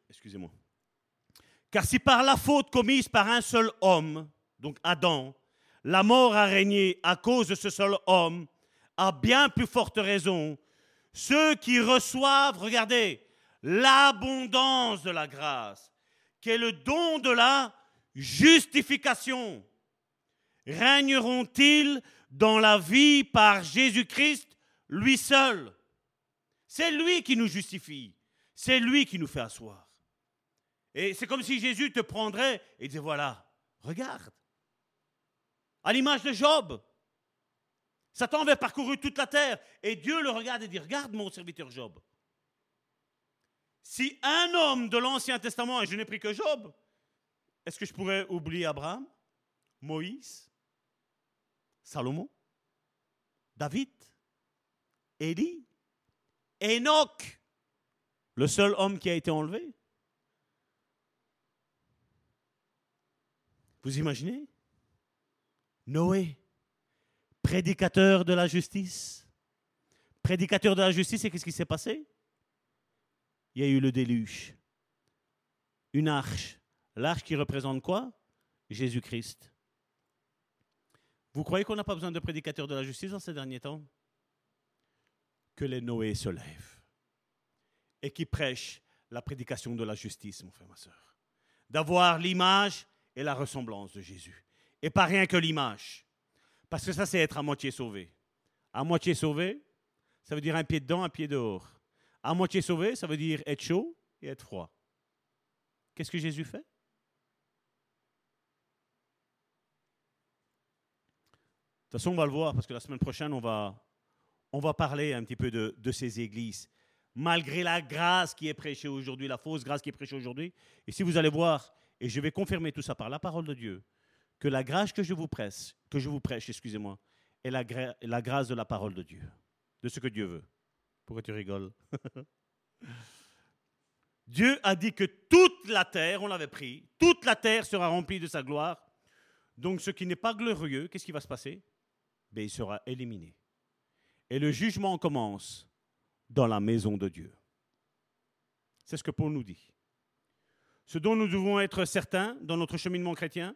Excusez-moi. Car si par la faute commise par un seul homme, donc Adam, la mort a régné à cause de ce seul homme, à bien plus forte raison, ceux qui reçoivent, regardez, l'abondance de la grâce, qui est le don de la justification régneront-ils dans la vie par Jésus-Christ, lui seul? C'est lui qui nous justifie. C'est lui qui nous fait asseoir. Et c'est comme si Jésus te prendrait et disait, voilà, regarde. À l'image de Job, Satan avait parcouru toute la terre et Dieu le regarde et dit, regarde mon serviteur Job. si un homme de l'Ancien Testament, et je n'ai pris que Job, est-ce que je pourrais oublier Abraham, Moïse, Salomon, David, Élie, Enoch, le seul homme qui a été enlevé? Vous imaginez? Noé, prédicateur de la justice. Prédicateur de la justice, et qu'est-ce qui s'est passé? Il y a eu le déluge. Une arche. L'arche qui représente quoi? Jésus-Christ. Vous croyez qu'on n'a pas besoin de prédicateurs de la justice dans ces derniers temps? Que les Noé se lèvent et qui prêchent la prédication de la justice, mon frère, ma soeur. D'avoir l'image et la ressemblance de Jésus. Et pas rien que l'image. Parce que ça, c'est être à moitié sauvé. À moitié sauvé, ça veut dire un pied dedans, un pied dehors. À moitié sauvé, ça veut dire être chaud et être froid. Qu'est-ce que Jésus fait? De toute façon, on va le voir parce que la semaine prochaine, on va, on va parler un petit peu de, de ces églises. Malgré la grâce qui est prêchée aujourd'hui, la fausse grâce qui est prêchée aujourd'hui. Et si vous allez voir, et je vais confirmer tout ça par la parole de Dieu, que la grâce que je vous presse, que je vous prêche, excusez-moi, est la, grâce de la parole de Dieu, de ce que Dieu veut. Pourquoi tu rigoles? Dieu a dit que toute la terre, on l'avait pris, toute la terre sera remplie de sa gloire. Donc ce qui n'est pas glorieux, qu'est-ce qui va se passer? Ben, Il sera éliminé. Et le jugement commence dans la maison de Dieu. C'est ce que Paul nous dit. Ce dont nous devons être certains dans notre cheminement chrétien,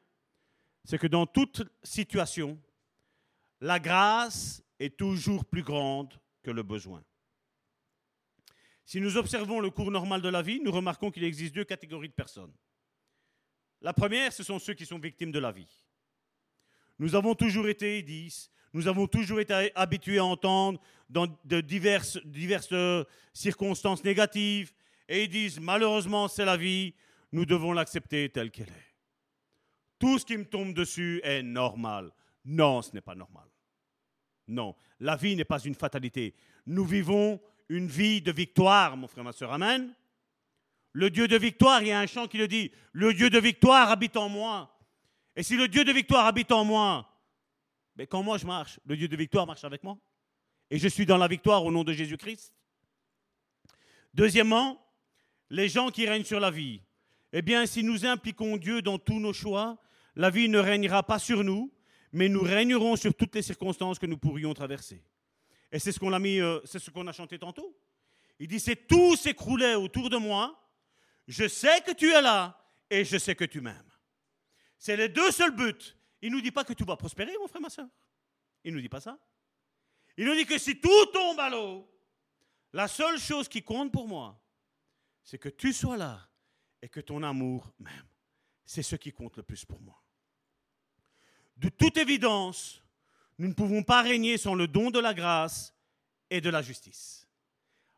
c'est que dans toute situation, la grâce est toujours plus grande que le besoin. Si nous observons le cours normal de la vie, nous remarquons qu'il existe deux catégories de personnes. La première, ce sont ceux qui sont victimes de la vie. Nous avons toujours été, disent, nous avons toujours été habitués à entendre dans de diverses, diverses circonstances négatives, et ils disent, malheureusement, c'est la vie, nous devons l'accepter telle qu'elle est. Tout ce qui me tombe dessus est normal. Non, ce n'est pas normal. Non, la vie n'est pas une fatalité. Nous vivons une vie de victoire, mon frère, ma soeur. Amen. Le Dieu de victoire, il y a un chant qui le dit, le Dieu de victoire habite en moi. Et si le Dieu de victoire habite en moi, mais quand moi je marche, le Dieu de victoire marche avec moi. Et je suis dans la victoire au nom de Jésus-Christ. Deuxièmement, les gens qui règnent sur la vie. Eh bien, si nous impliquons Dieu dans tous nos choix, la vie ne régnera pas sur nous, mais nous régnerons sur toutes les circonstances que nous pourrions traverser. Et c'est ce qu'on a mis, euh, c'est ce qu'on a chanté tantôt. Il dit c'est tout s'écroulait autour de moi. Je sais que tu es là et je sais que tu m'aimes. C'est les deux seuls buts. Il nous dit pas que tu vas prospérer, mon frère, ma soeur. Il nous dit pas ça. Il nous dit que si tout tombe à l'eau, la seule chose qui compte pour moi, c'est que tu sois là et que ton amour m'aime c'est ce qui compte le plus pour moi. De toute évidence, nous ne pouvons pas régner sans le don de la grâce et de la justice.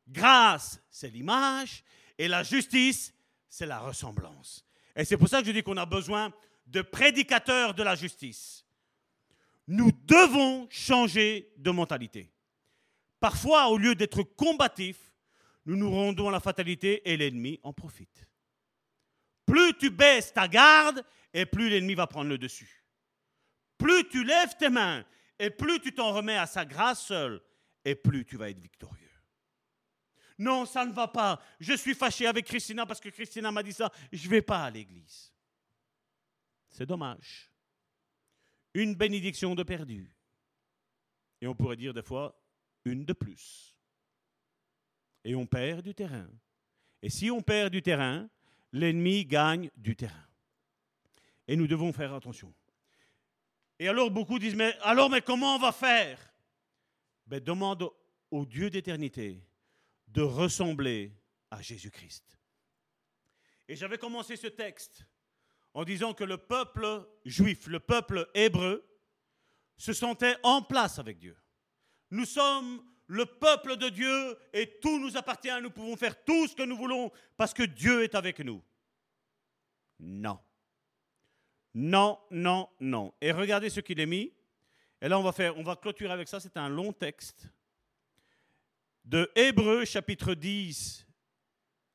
Grâce, c'est l'image, et la justice, c'est la ressemblance. Et c'est pour ça que je dis qu'on a besoin de prédicateurs de la justice. Nous devons changer de mentalité. Parfois, au lieu d'être combatifs, nous nous rendons à la fatalité et l'ennemi en profite. Plus tu baisses ta garde, et plus l'ennemi va prendre le dessus. Plus tu lèves tes mains, et plus tu t'en remets à sa grâce seule, et plus tu vas être victorieux. Non, ça ne va pas. Je suis fâché avec Christina parce que Christina m'a dit ça. Je ne vais pas à l'église. C'est dommage. Une bénédiction de perdu. Et on pourrait dire des fois une de plus. Et on perd du terrain. Et si on perd du terrain, l'ennemi gagne du terrain. Et nous devons faire attention. Et alors beaucoup disent, mais alors, mais comment on va faire? Ben, Demande au Dieu d'éternité de ressembler à Jésus-Christ. Et j'avais commencé ce texte en disant que le peuple juif, le peuple hébreu, se sentait en place avec Dieu. Nous sommes le peuple de Dieu et tout nous appartient, nous pouvons faire tout ce que nous voulons parce que Dieu est avec nous. Non. Non, non, non. Et regardez ce qu'il est mis. Et là, on va faire, on va clôturer avec ça. C'est un long texte de Hébreu chapitre 10,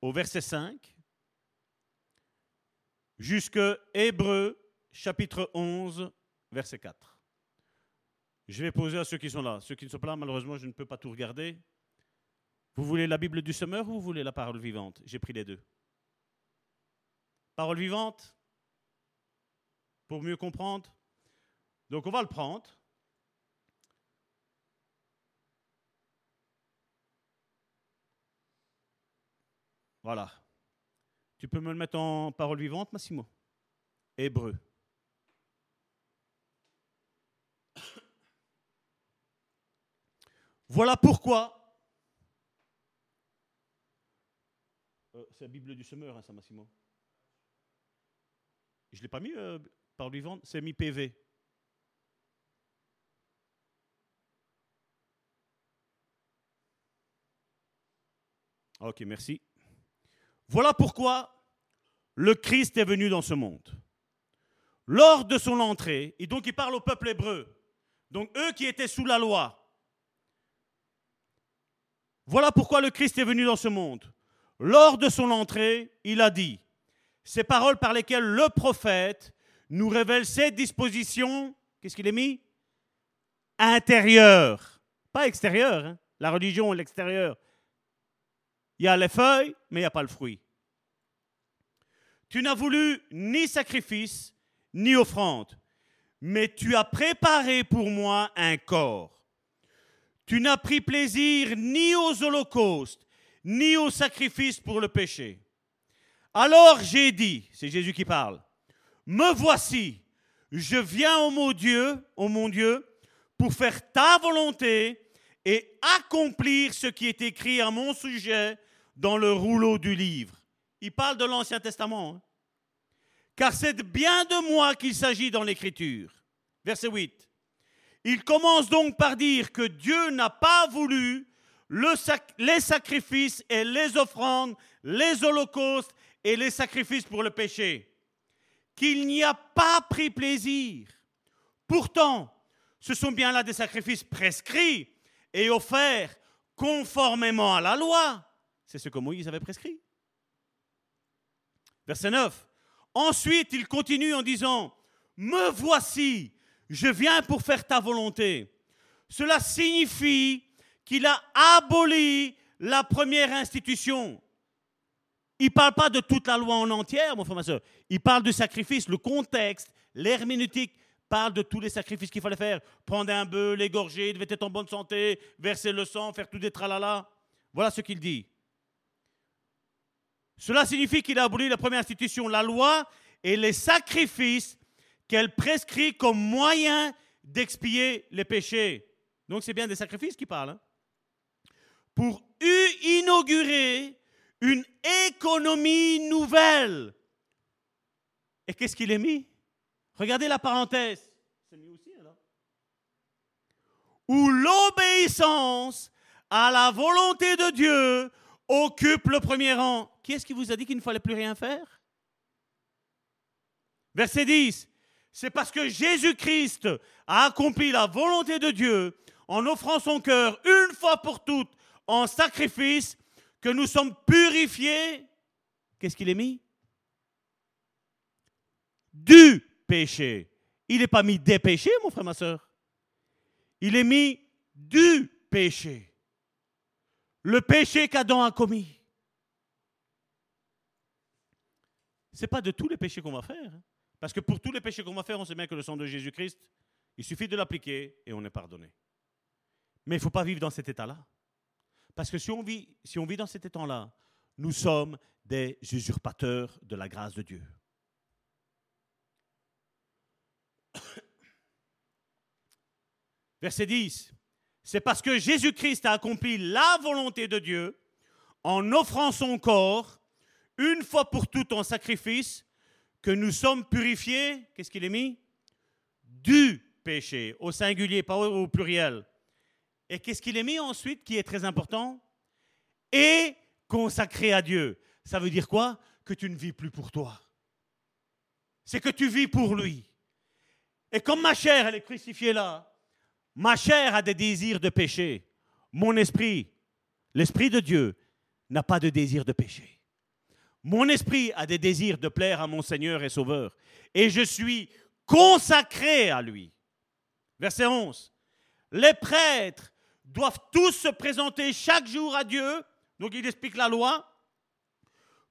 au verset 5 jusque Hébreu chapitre 11, verset 4. Je vais poser à ceux qui sont là. Ceux qui ne sont pas là, malheureusement, je ne peux pas tout regarder. Vous voulez la Bible du semeur ou vous voulez la parole vivante? J'ai pris les deux. Parole vivante Pour mieux comprendre Donc on va le prendre. Voilà. Tu peux me le mettre en parole vivante, Massimo? Hébreu. Voilà pourquoi. Euh, c'est la Bible du semeur, hein, ça, Massimo. Je ne l'ai pas mis euh, par vivante, c'est mis PV. Ok, merci. Voilà pourquoi le Christ est venu dans ce monde. Lors de son entrée, et donc il parle au peuple hébreu, donc eux qui étaient sous la loi, voilà pourquoi le Christ est venu dans ce monde. Lors de son entrée, il a dit, ces paroles par lesquelles le prophète nous révèle ses dispositions, qu'est-ce qu'il est mis? Intérieures, pas extérieures. Hein. La religion, l'extérieur. Il y a les feuilles, mais il n'y a pas le fruit. Tu n'as voulu ni sacrifice, ni offrande, mais tu as préparé pour moi un corps. Tu n'as pris plaisir ni aux holocaustes, ni aux sacrifices pour le péché. Alors j'ai dit, c'est Jésus qui parle, me voici, je viens au mon Dieu, au mon Dieu, pour faire ta volonté et accomplir ce qui est écrit à mon sujet dans le rouleau du livre. Il parle de l'Ancien Testament. Hein. Car c'est bien de moi qu'il s'agit dans l'Écriture. Verset 8. Il commence donc par dire que Dieu n'a pas voulu les sacrifices et les offrandes, les holocaustes et les sacrifices pour le péché. Qu'il n'y a pas pris plaisir. Pourtant, ce sont bien là des sacrifices prescrits et offerts conformément à la loi. C'est ce que Moïse avait prescrit. Verset 9. Ensuite, il continue en disant, Me voici, je viens pour faire ta volonté. Cela signifie qu'il a aboli la première institution. Il ne parle pas de toute la loi en entière, mon frère, ma soeur. Il parle du sacrifice, le contexte, l'herméneutique parle de tous les sacrifices qu'il fallait faire. Prendre un bœuf, l'égorger, il devait être en bonne santé, verser le sang, faire tout des tralala. Voilà ce qu'il dit. Cela signifie qu'il a aboli la première institution, la loi, et les sacrifices qu'elle prescrit comme moyen d'expier les péchés. Donc c'est bien des sacrifices qui parlent. Hein. Pour inaugurer une économie nouvelle. Et qu'est-ce qu'il est mis? Regardez la parenthèse. C'est mis aussi, alors. Où l'obéissance à la volonté de Dieu occupe le premier rang. Qui est-ce qui vous a dit qu'il ne fallait plus rien faire? Verset 10 c'est parce que Jésus-Christ a accompli la volonté de Dieu en offrant son cœur une fois pour toutes en sacrifice que nous sommes purifiés. Qu'est-ce qu'il est mis? Du péché. Il n'est pas mis des péchés, mon frère, ma soeur. Il est mis du péché. Le péché qu'Adam a commis. Ce n'est pas de tous les péchés qu'on va faire. Hein. Parce que pour tous les péchés qu'on va faire, on sait bien que le sang de Jésus-Christ, il suffit de l'appliquer et on est pardonné. Mais il ne faut pas vivre dans cet état-là. Parce que si on vit, si on vit dans cet état-là, nous sommes des usurpateurs de la grâce de Dieu. Verset 10. C'est parce que Jésus-Christ a accompli la volonté de Dieu en offrant son corps une fois pour toutes en sacrifice que nous sommes purifiés, qu'est-ce qu'il est mis? Du péché, au singulier, pas au pluriel. Et qu'est-ce qu'il est mis ensuite, qui est très important? Et consacré à Dieu. Ça veut dire quoi? Que tu ne vis plus pour toi. C'est que tu vis pour lui. Et comme ma chair, elle est crucifiée là, ma chair a des désirs de péché. Mon esprit, l'esprit de Dieu, n'a pas de désir de péché. Mon esprit a des désirs de plaire à mon Seigneur et Sauveur, et je suis consacré à lui. Verset 11. Les prêtres doivent tous se présenter chaque jour à Dieu, donc il explique la loi,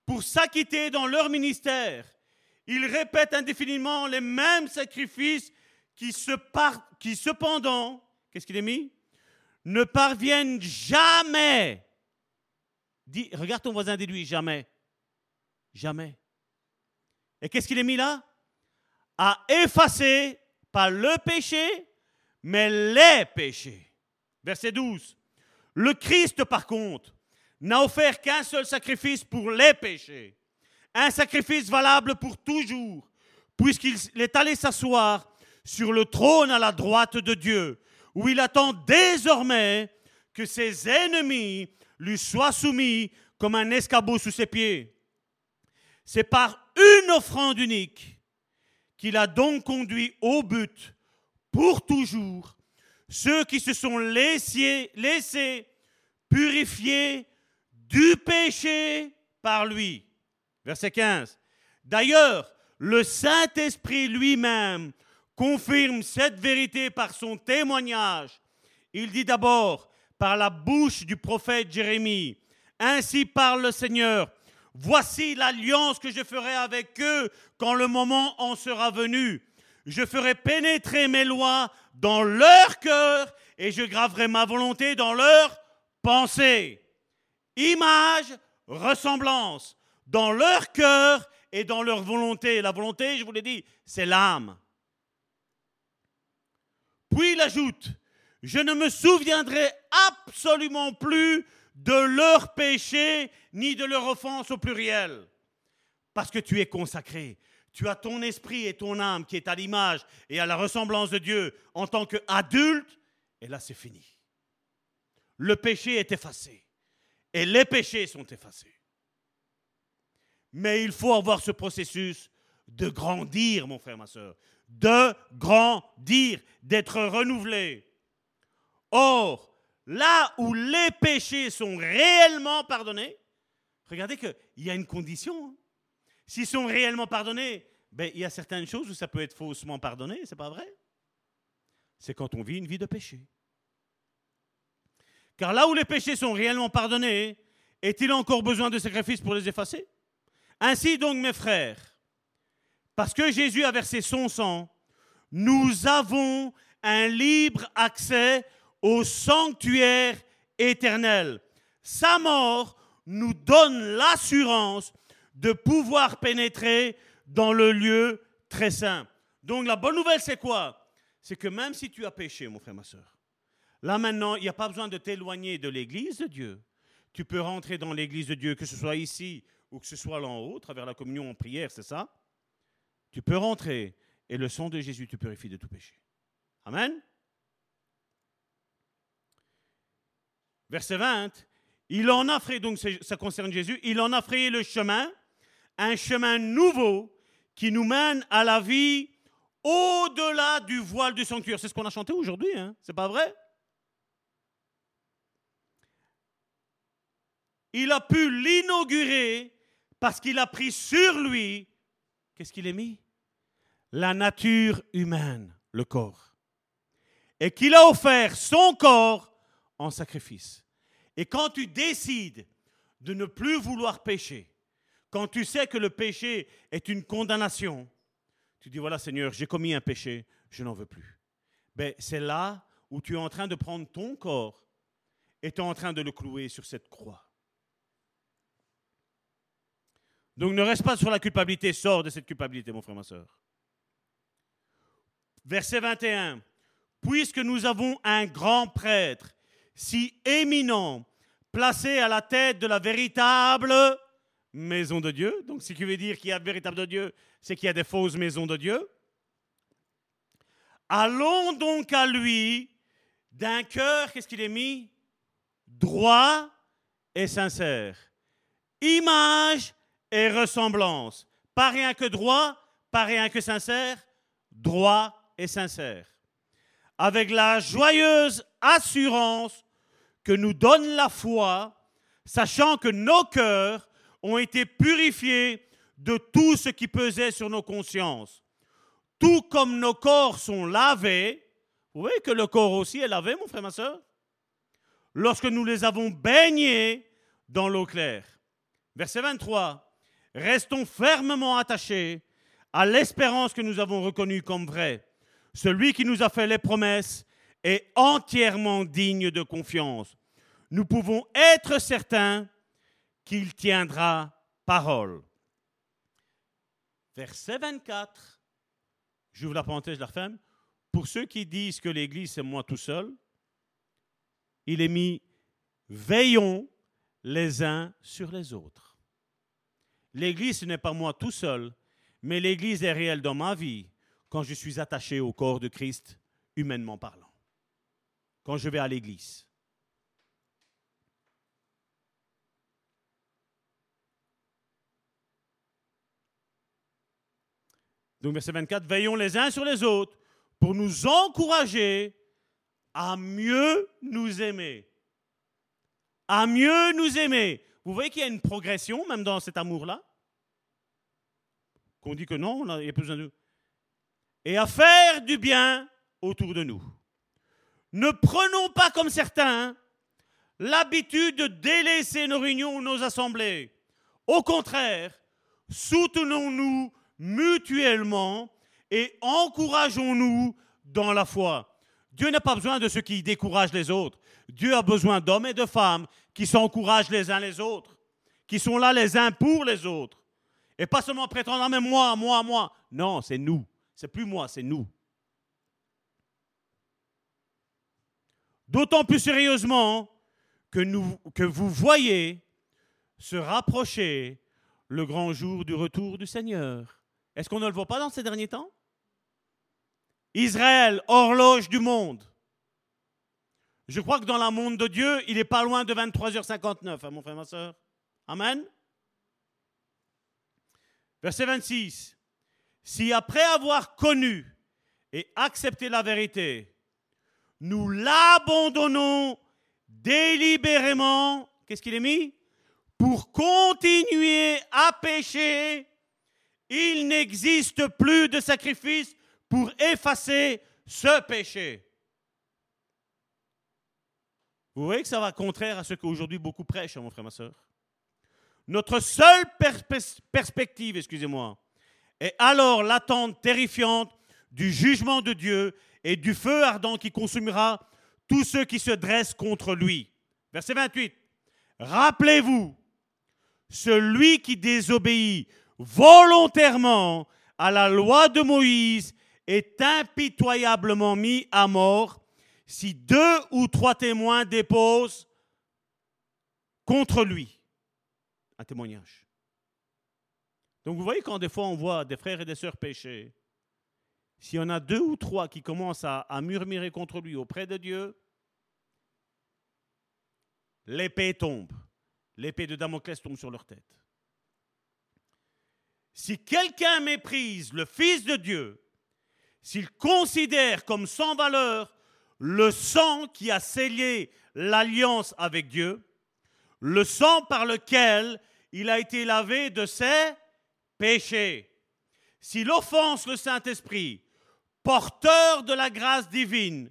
pour s'acquitter dans leur ministère. Ils répètent indéfiniment les mêmes sacrifices qui, cependant, qu'est-ce qu'il est mis? Ne parviennent jamais. Regarde ton voisin, dis-lui jamais. Jamais. Et qu'est-ce qu'il est mis là? À effacer, pas le péché, mais les péchés. Verset 12. Le Christ, par contre, n'a offert qu'un seul sacrifice pour les péchés. Un sacrifice valable pour toujours, puisqu'il est allé s'asseoir sur le trône à la droite de Dieu, où il attend désormais que ses ennemis lui soient soumis comme un escabeau sous ses pieds. C'est par une offrande unique qu'il a donc conduit au but pour toujours ceux qui se sont laissés, laissés purifier du péché par lui. Verset 15. D'ailleurs, le Saint-Esprit lui-même confirme cette vérité par son témoignage. Il dit d'abord par la bouche du prophète Jérémie, Ainsi parle le Seigneur, Voici l'alliance que je ferai avec eux quand le moment en sera venu. Je ferai pénétrer mes lois dans leur cœur et je graverai ma volonté dans leur pensée. Image, ressemblance, dans leur cœur et dans leur volonté. La volonté, je vous l'ai dit, c'est l'âme. Puis il ajoute, je ne me souviendrai absolument plus de leur péché ni de leur offense au pluriel. Parce que tu es consacré. Tu as ton esprit et ton âme qui est à l'image et à la ressemblance de Dieu en tant qu'adulte. Et là, c'est fini. Le péché est effacé. Et les péchés sont effacés. Mais il faut avoir ce processus de grandir, mon frère, ma soeur. De grandir, d'être renouvelé. Or, là où les péchés sont réellement pardonnés, regardez qu'il y a une condition. Hein. S'ils sont réellement pardonnés, ben, il y a certaines choses où ça peut être faussement pardonné, c'est pas vrai? C'est quand on vit une vie de péché. Car là où les péchés sont réellement pardonnés, est-il encore besoin de sacrifices pour les effacer? Ainsi donc, mes frères, parce que Jésus a versé son sang, nous avons un libre accès au sanctuaire éternel. Sa mort nous donne l'assurance de pouvoir pénétrer dans le lieu très saint. Donc la bonne nouvelle, c'est quoi? C'est que même si tu as péché, mon frère, ma soeur, là maintenant, il n'y a pas besoin de t'éloigner de l'Église de Dieu. Tu peux rentrer dans l'Église de Dieu, que ce soit ici ou que ce soit là en haut, à travers la communion en prière, c'est ça? Tu peux rentrer et le sang de Jésus te purifie de tout péché. Amen? Verset 20, il en a fait, donc ça concerne Jésus, il en a frayé le chemin, un chemin nouveau qui nous mène à la vie au-delà du voile du sanctuaire. C'est ce qu'on a chanté aujourd'hui, hein c'est pas vrai? Il a pu l'inaugurer parce qu'il a pris sur lui, qu'est-ce qu'il a mis? La nature humaine, le corps. Et qu'il a offert son corps en sacrifice. Et quand tu décides de ne plus vouloir pécher, quand tu sais que le péché est une condamnation, tu dis voilà Seigneur, j'ai commis un péché, je n'en veux plus. Ben, c'est là où tu es en train de prendre ton corps et tu es en train de le clouer sur cette croix. Donc ne reste pas sur la culpabilité, sors de cette culpabilité, mon frère, ma soeur. Verset 21. Puisque nous avons un grand prêtre si éminent, placé à la tête de la véritable maison de Dieu. Donc, ce qui veut dire qu'il y a véritable de Dieu, c'est qu'il y a des fausses maisons de Dieu. Allons donc à lui d'un cœur, qu'est-ce qu'il est mis? Droit et sincère. Image et ressemblance. Pas rien que droit, pas rien que sincère, droit et sincère. Avec la joyeuse assurance que nous donne la foi, sachant que nos cœurs ont été purifiés de tout ce qui pesait sur nos consciences. Tout comme nos corps sont lavés, vous voyez que le corps aussi est lavé, mon frère, ma soeur? Lorsque nous les avons baignés dans l'eau claire. Verset 23. Restons fermement attachés à l'espérance que nous avons reconnue comme vraie. Celui qui nous a fait les promesses est entièrement digne de confiance. Nous pouvons être certains qu'il tiendra parole. Verset 24. J'ouvre la parenthèse, je la referme. Pour ceux qui disent que l'Église, c'est moi tout seul, il est mis veillons les uns sur les autres. L'Église, ce n'est pas moi tout seul, mais l'Église est réelle dans ma vie quand je suis attaché au corps de Christ, humainement parlant. Quand je vais à l'Église. Donc verset 24, veillons les uns sur les autres pour nous encourager à mieux nous aimer. À mieux nous aimer. Vous voyez qu'il y a une progression même dans cet amour-là? Qu'on dit que non, il n'y a plus besoin de... Et à faire du bien autour de nous. Ne prenons pas comme certains l'habitude de délaisser nos réunions ou nos assemblées. Au contraire, soutenons-nous mutuellement et encourageons-nous dans la foi. Dieu n'a pas besoin de ceux qui découragent les autres. Dieu a besoin d'hommes et de femmes qui s'encouragent les uns les autres, qui sont là les uns pour les autres. Et pas seulement prétendre, ah, mais moi, moi, moi. Non, c'est nous. C'est plus moi, c'est nous. D'autant plus sérieusement que, vous voyez se rapprocher le grand jour du retour du Seigneur. Est-ce qu'on ne le voit pas dans ces derniers temps? Israël, horloge du monde. Je crois que dans le monde de Dieu, il n'est pas loin de 23h59, hein, mon frère, ma soeur. Amen. Verset 26. Si après avoir connu et accepté la vérité, nous l'abandonnons délibérément, qu'est-ce qu'il est mis? Pour continuer à pécher, il n'existe plus de sacrifice pour effacer ce péché. Vous voyez que ça va contraire à ce qu'aujourd'hui beaucoup prêchent, mon frère, ma soeur. Notre seule perspective, excusez-moi, est alors l'attente terrifiante du jugement de Dieu et du feu ardent qui consumera tous ceux qui se dressent contre lui. Verset 28. Rappelez-vous, celui qui désobéit volontairement à la loi de Moïse est impitoyablement mis à mort si deux ou trois témoins déposent contre lui un témoignage. Donc vous voyez quand des fois on voit des frères et des sœurs pécher, s'il y en a deux ou trois qui commencent à, à murmurer contre lui auprès de Dieu, l'épée tombe. L'épée de Damoclès tombe sur leur tête. Si quelqu'un méprise le Fils de Dieu, s'il considère comme sans valeur le sang qui a scellé l'alliance avec Dieu, le sang par lequel il a été lavé de ses péchés, s'il offense le Saint-Esprit, porteur de la grâce divine,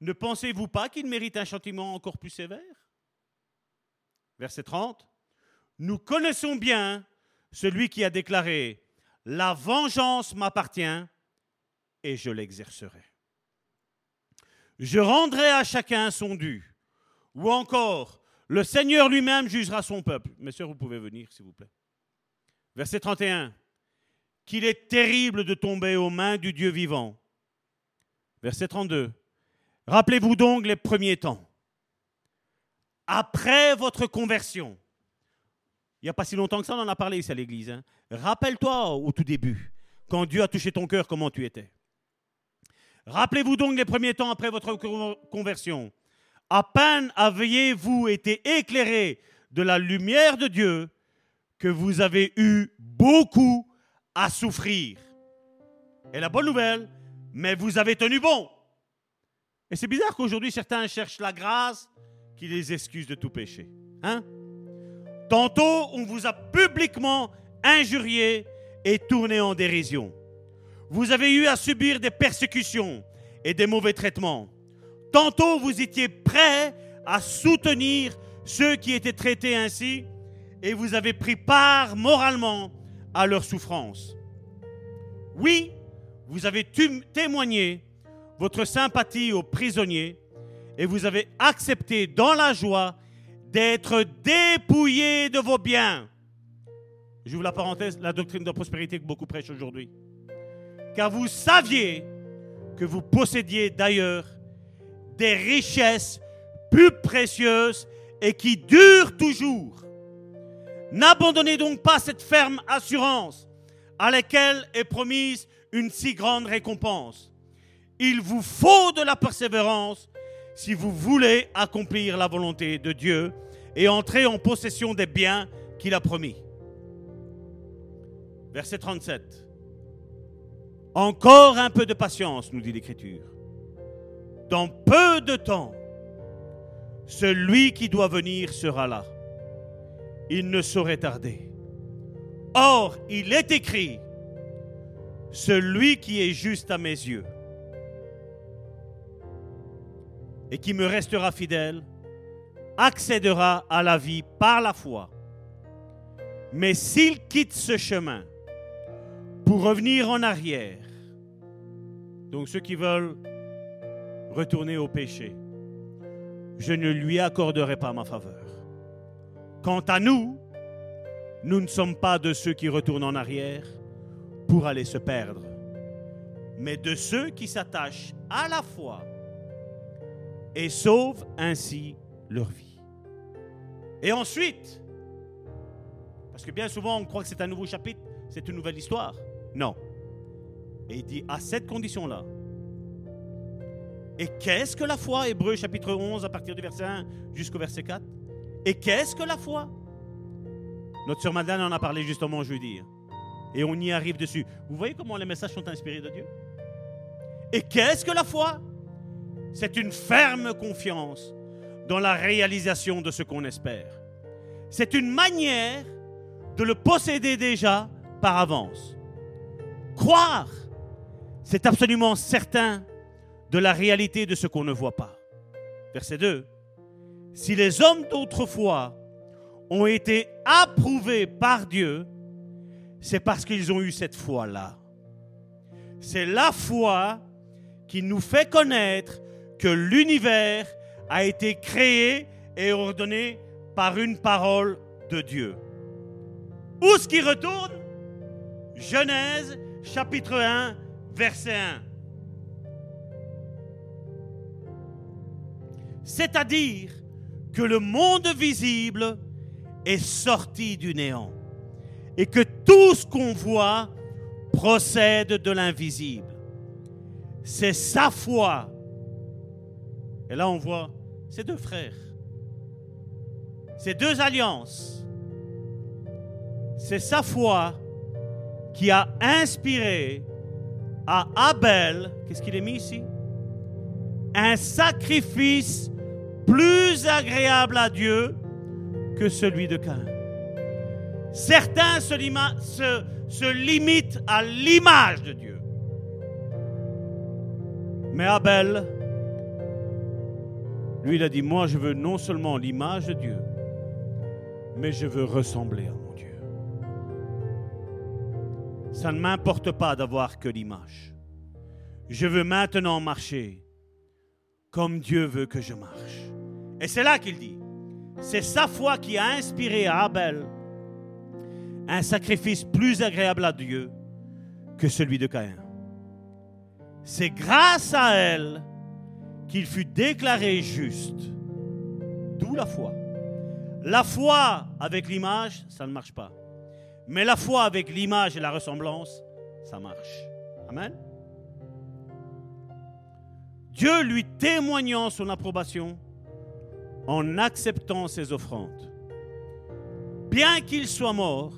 ne pensez-vous pas qu'il mérite un châtiment encore plus sévère? Verset 30. Nous connaissons bien celui qui a déclaré, La vengeance m'appartient, et je l'exercerai. Je rendrai à chacun son dû. Ou encore, le Seigneur lui-même jugera son peuple. Messieurs, vous pouvez venir, s'il vous plaît. Verset 31. Qu'il est terrible de tomber aux mains du Dieu vivant. Verset 32. Rappelez-vous donc les premiers temps. Après votre conversion. Il n'y a pas si longtemps que ça, on en a parlé ici à l'église. Hein. Rappelle-toi au tout début, quand Dieu a touché ton cœur, comment tu étais. Rappelez-vous donc les premiers temps après votre conversion. À peine aviez-vous été éclairés de la lumière de Dieu que vous avez eu beaucoup à souffrir. Et la bonne nouvelle, mais vous avez tenu bon. Et c'est bizarre qu'aujourd'hui certains cherchent la grâce qui les excuse de tout péché. Hein? Tantôt, on vous a publiquement injurié et tourné en dérision. Vous avez eu à subir des persécutions et des mauvais traitements. Tantôt, vous étiez prêts à soutenir ceux qui étaient traités ainsi et vous avez pris part moralement à leur souffrance. Oui, vous avez témoigné votre sympathie aux prisonniers et vous avez accepté dans la joie d'être dépouillé de vos biens. J'ouvre la parenthèse, la doctrine de prospérité que beaucoup prêchent aujourd'hui. Car vous saviez que vous possédiez d'ailleurs des richesses plus précieuses et qui durent toujours. N'abandonnez donc pas cette ferme assurance à laquelle est promise une si grande récompense. Il vous faut de la persévérance si vous voulez accomplir la volonté de Dieu et entrer en possession des biens qu'il a promis. Verset 37. Encore un peu de patience, nous dit l'Écriture. Dans peu de temps, celui qui doit venir sera là. Il ne saurait tarder. Or, il est écrit, celui qui est juste à mes yeux et qui me restera fidèle accédera à la vie par la foi. Mais s'il quitte ce chemin pour revenir en arrière, donc ceux qui veulent retourner au péché, je ne lui accorderai pas ma faveur. Quant à nous, nous ne sommes pas de ceux qui retournent en arrière pour aller se perdre, mais de ceux qui s'attachent à la foi et sauvent ainsi leur vie. Et ensuite, parce que bien souvent on croit que c'est un nouveau chapitre, c'est une nouvelle histoire. Non. Et il dit, à cette condition-là, et qu'est-ce que la foi Hébreu chapitre 11 à partir du verset 1 jusqu'au verset 4. Et qu'est-ce que la foi? Notre sœur Madeleine en a parlé justement jeudi. Hein. Et on y arrive dessus. Vous voyez comment les messages sont inspirés de Dieu? Et qu'est-ce que la foi? C'est une ferme confiance dans la réalisation de ce qu'on espère. C'est une manière de le posséder déjà par avance. Croire, c'est absolument certain de la réalité de ce qu'on ne voit pas. Verset 2. Si les hommes d'autrefois ont été approuvés par Dieu, c'est parce qu'ils ont eu cette foi-là. C'est la foi qui nous fait connaître que l'univers a été créé et ordonné par une parole de Dieu. Où ce qui retourne? Genèse chapitre 1, verset 1. C'est-à-dire que le monde visible est sorti du néant et que tout ce qu'on voit procède de l'invisible. C'est sa foi. Et là, on voit ces deux frères, ces deux alliances. C'est sa foi qui a inspiré à Abel, qu'est-ce qu'il est mis ici? Un sacrifice plus agréable à Dieu que celui de Cain. Certains se, se limitent à l'image de Dieu. Mais Abel, lui, il a dit, moi, je veux non seulement l'image de Dieu, mais je veux ressembler à mon Dieu. Ça ne m'importe pas d'avoir que l'image. Je veux maintenant marcher comme Dieu veut que je marche. Et c'est là qu'il dit, c'est sa foi qui a inspiré à Abel un sacrifice plus agréable à Dieu que celui de Caïn. C'est grâce à elle qu'il fut déclaré juste. D'où la foi. La foi avec l'image, ça ne marche pas. Mais la foi avec l'image et la ressemblance, ça marche. Amen. Dieu lui témoignant son approbation, en acceptant ses offrandes. Bien qu'il soit mort,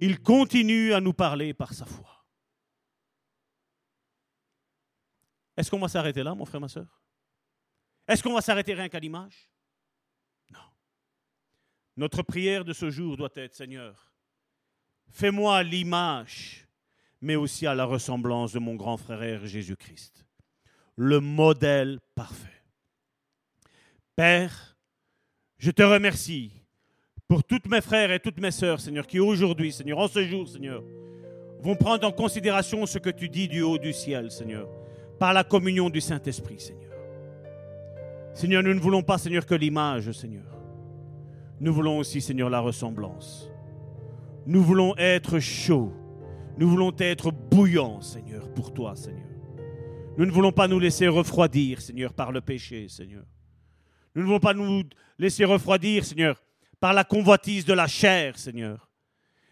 il continue à nous parler par sa foi. Est-ce qu'on va s'arrêter là, mon frère, ma soeur Est-ce qu'on va s'arrêter rien qu'à l'image? Non. Notre prière de ce jour doit être, Seigneur, fais-moi l'image, mais aussi à la ressemblance de mon grand frère Jésus-Christ, le modèle parfait. Père, je te remercie pour toutes mes frères et toutes mes sœurs, Seigneur, qui aujourd'hui, Seigneur, en ce jour, Seigneur, vont prendre en considération ce que tu dis du haut du ciel, Seigneur, par la communion du Saint-Esprit, Seigneur. Seigneur, nous ne voulons pas, Seigneur, que l'image, Seigneur. Nous voulons aussi, Seigneur, la ressemblance. Nous voulons être chauds. Nous voulons être bouillants, Seigneur, pour toi, Seigneur. Nous ne voulons pas nous laisser refroidir, Seigneur, par le péché, Seigneur. Nous ne voulons pas nous laisser refroidir, Seigneur, par la convoitise de la chair, Seigneur.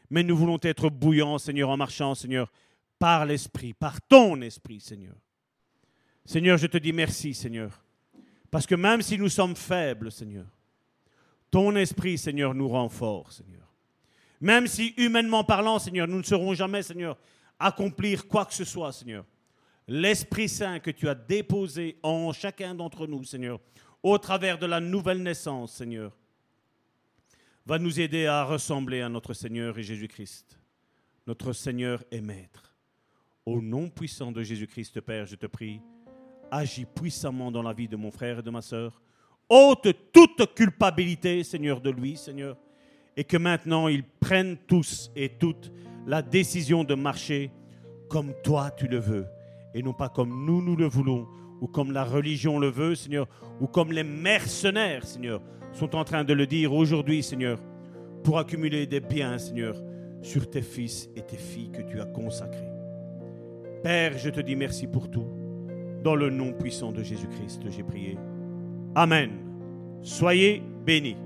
Mais nous voulons être bouillants, Seigneur, en marchant, Seigneur, par l'Esprit, par ton Esprit, Seigneur. Seigneur, je te dis merci, Seigneur. Parce que même si nous sommes faibles, Seigneur, ton Esprit, Seigneur, nous rend forts, Seigneur. Même si humainement parlant, Seigneur, nous ne serons jamais, Seigneur, accomplir quoi que ce soit, Seigneur. L'Esprit Saint que tu as déposé en chacun d'entre nous, Seigneur, au travers de la nouvelle naissance, Seigneur, va nous aider à ressembler à notre Seigneur et Jésus-Christ, notre Seigneur et Maître. Au nom puissant de Jésus-Christ, Père, je te prie, agis puissamment dans la vie de mon frère et de ma sœur. ôte toute culpabilité, Seigneur, de lui, Seigneur, et que maintenant ils prennent tous et toutes la décision de marcher comme toi tu le veux, et non pas comme nous nous le voulons, ou comme la religion le veut, Seigneur, ou comme les mercenaires, Seigneur, sont en train de le dire aujourd'hui, Seigneur, pour accumuler des biens, Seigneur, sur tes fils et tes filles que tu as consacrés. Père, je te dis merci pour tout. Dans le nom puissant de Jésus-Christ, j'ai prié. Amen. Soyez bénis.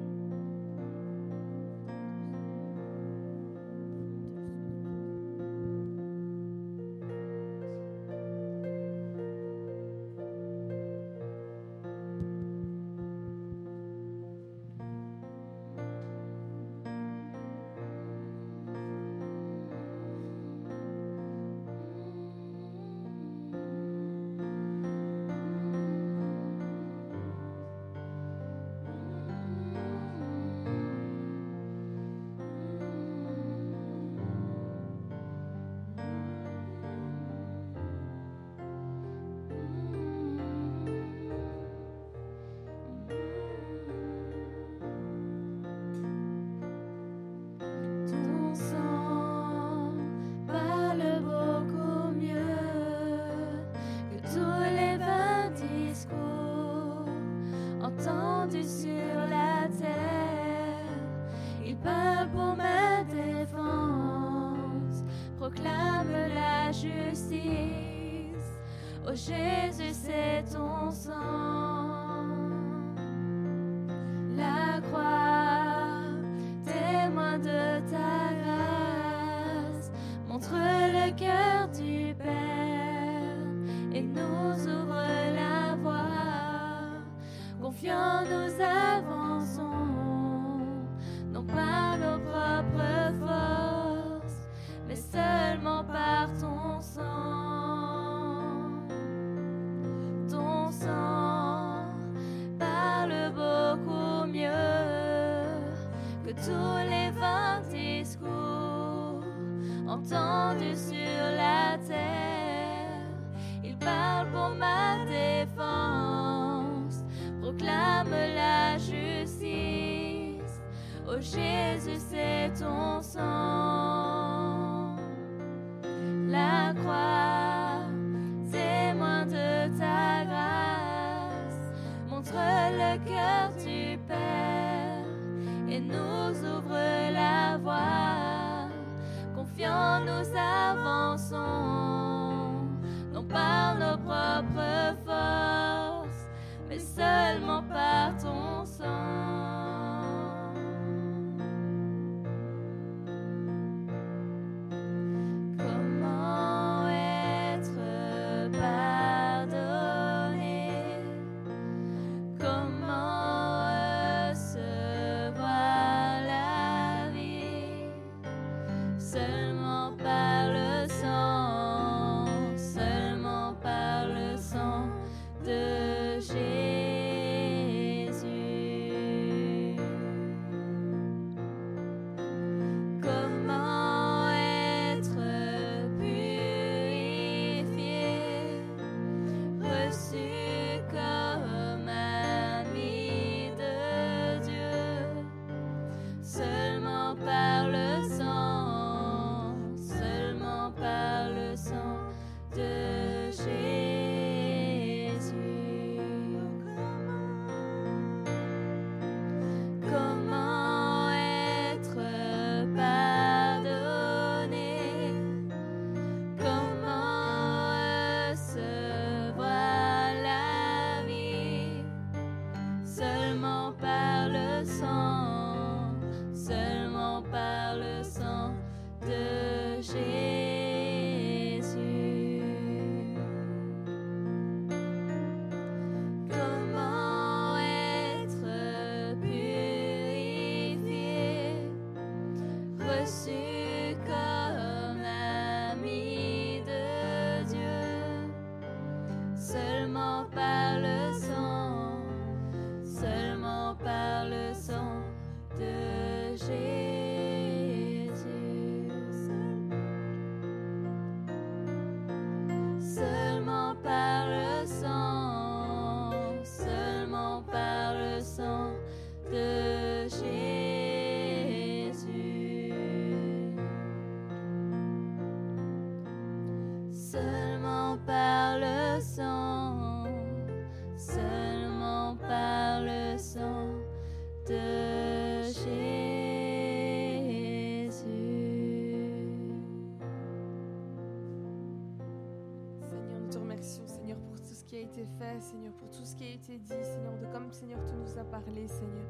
Seigneur, pour tout ce qui a été dit, Seigneur, de comme, Seigneur, tu nous as parlé, Seigneur.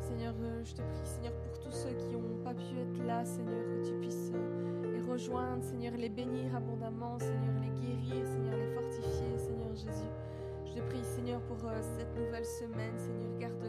Seigneur, euh, je te prie, Seigneur, pour tous ceux qui n'ont pas pu être là, Seigneur, que tu puisses euh, les rejoindre, Seigneur, les bénir abondamment, Seigneur, les guérir, Seigneur, les fortifier, Seigneur Jésus. Je te prie, Seigneur, pour euh, cette nouvelle semaine, Seigneur, garde-nous,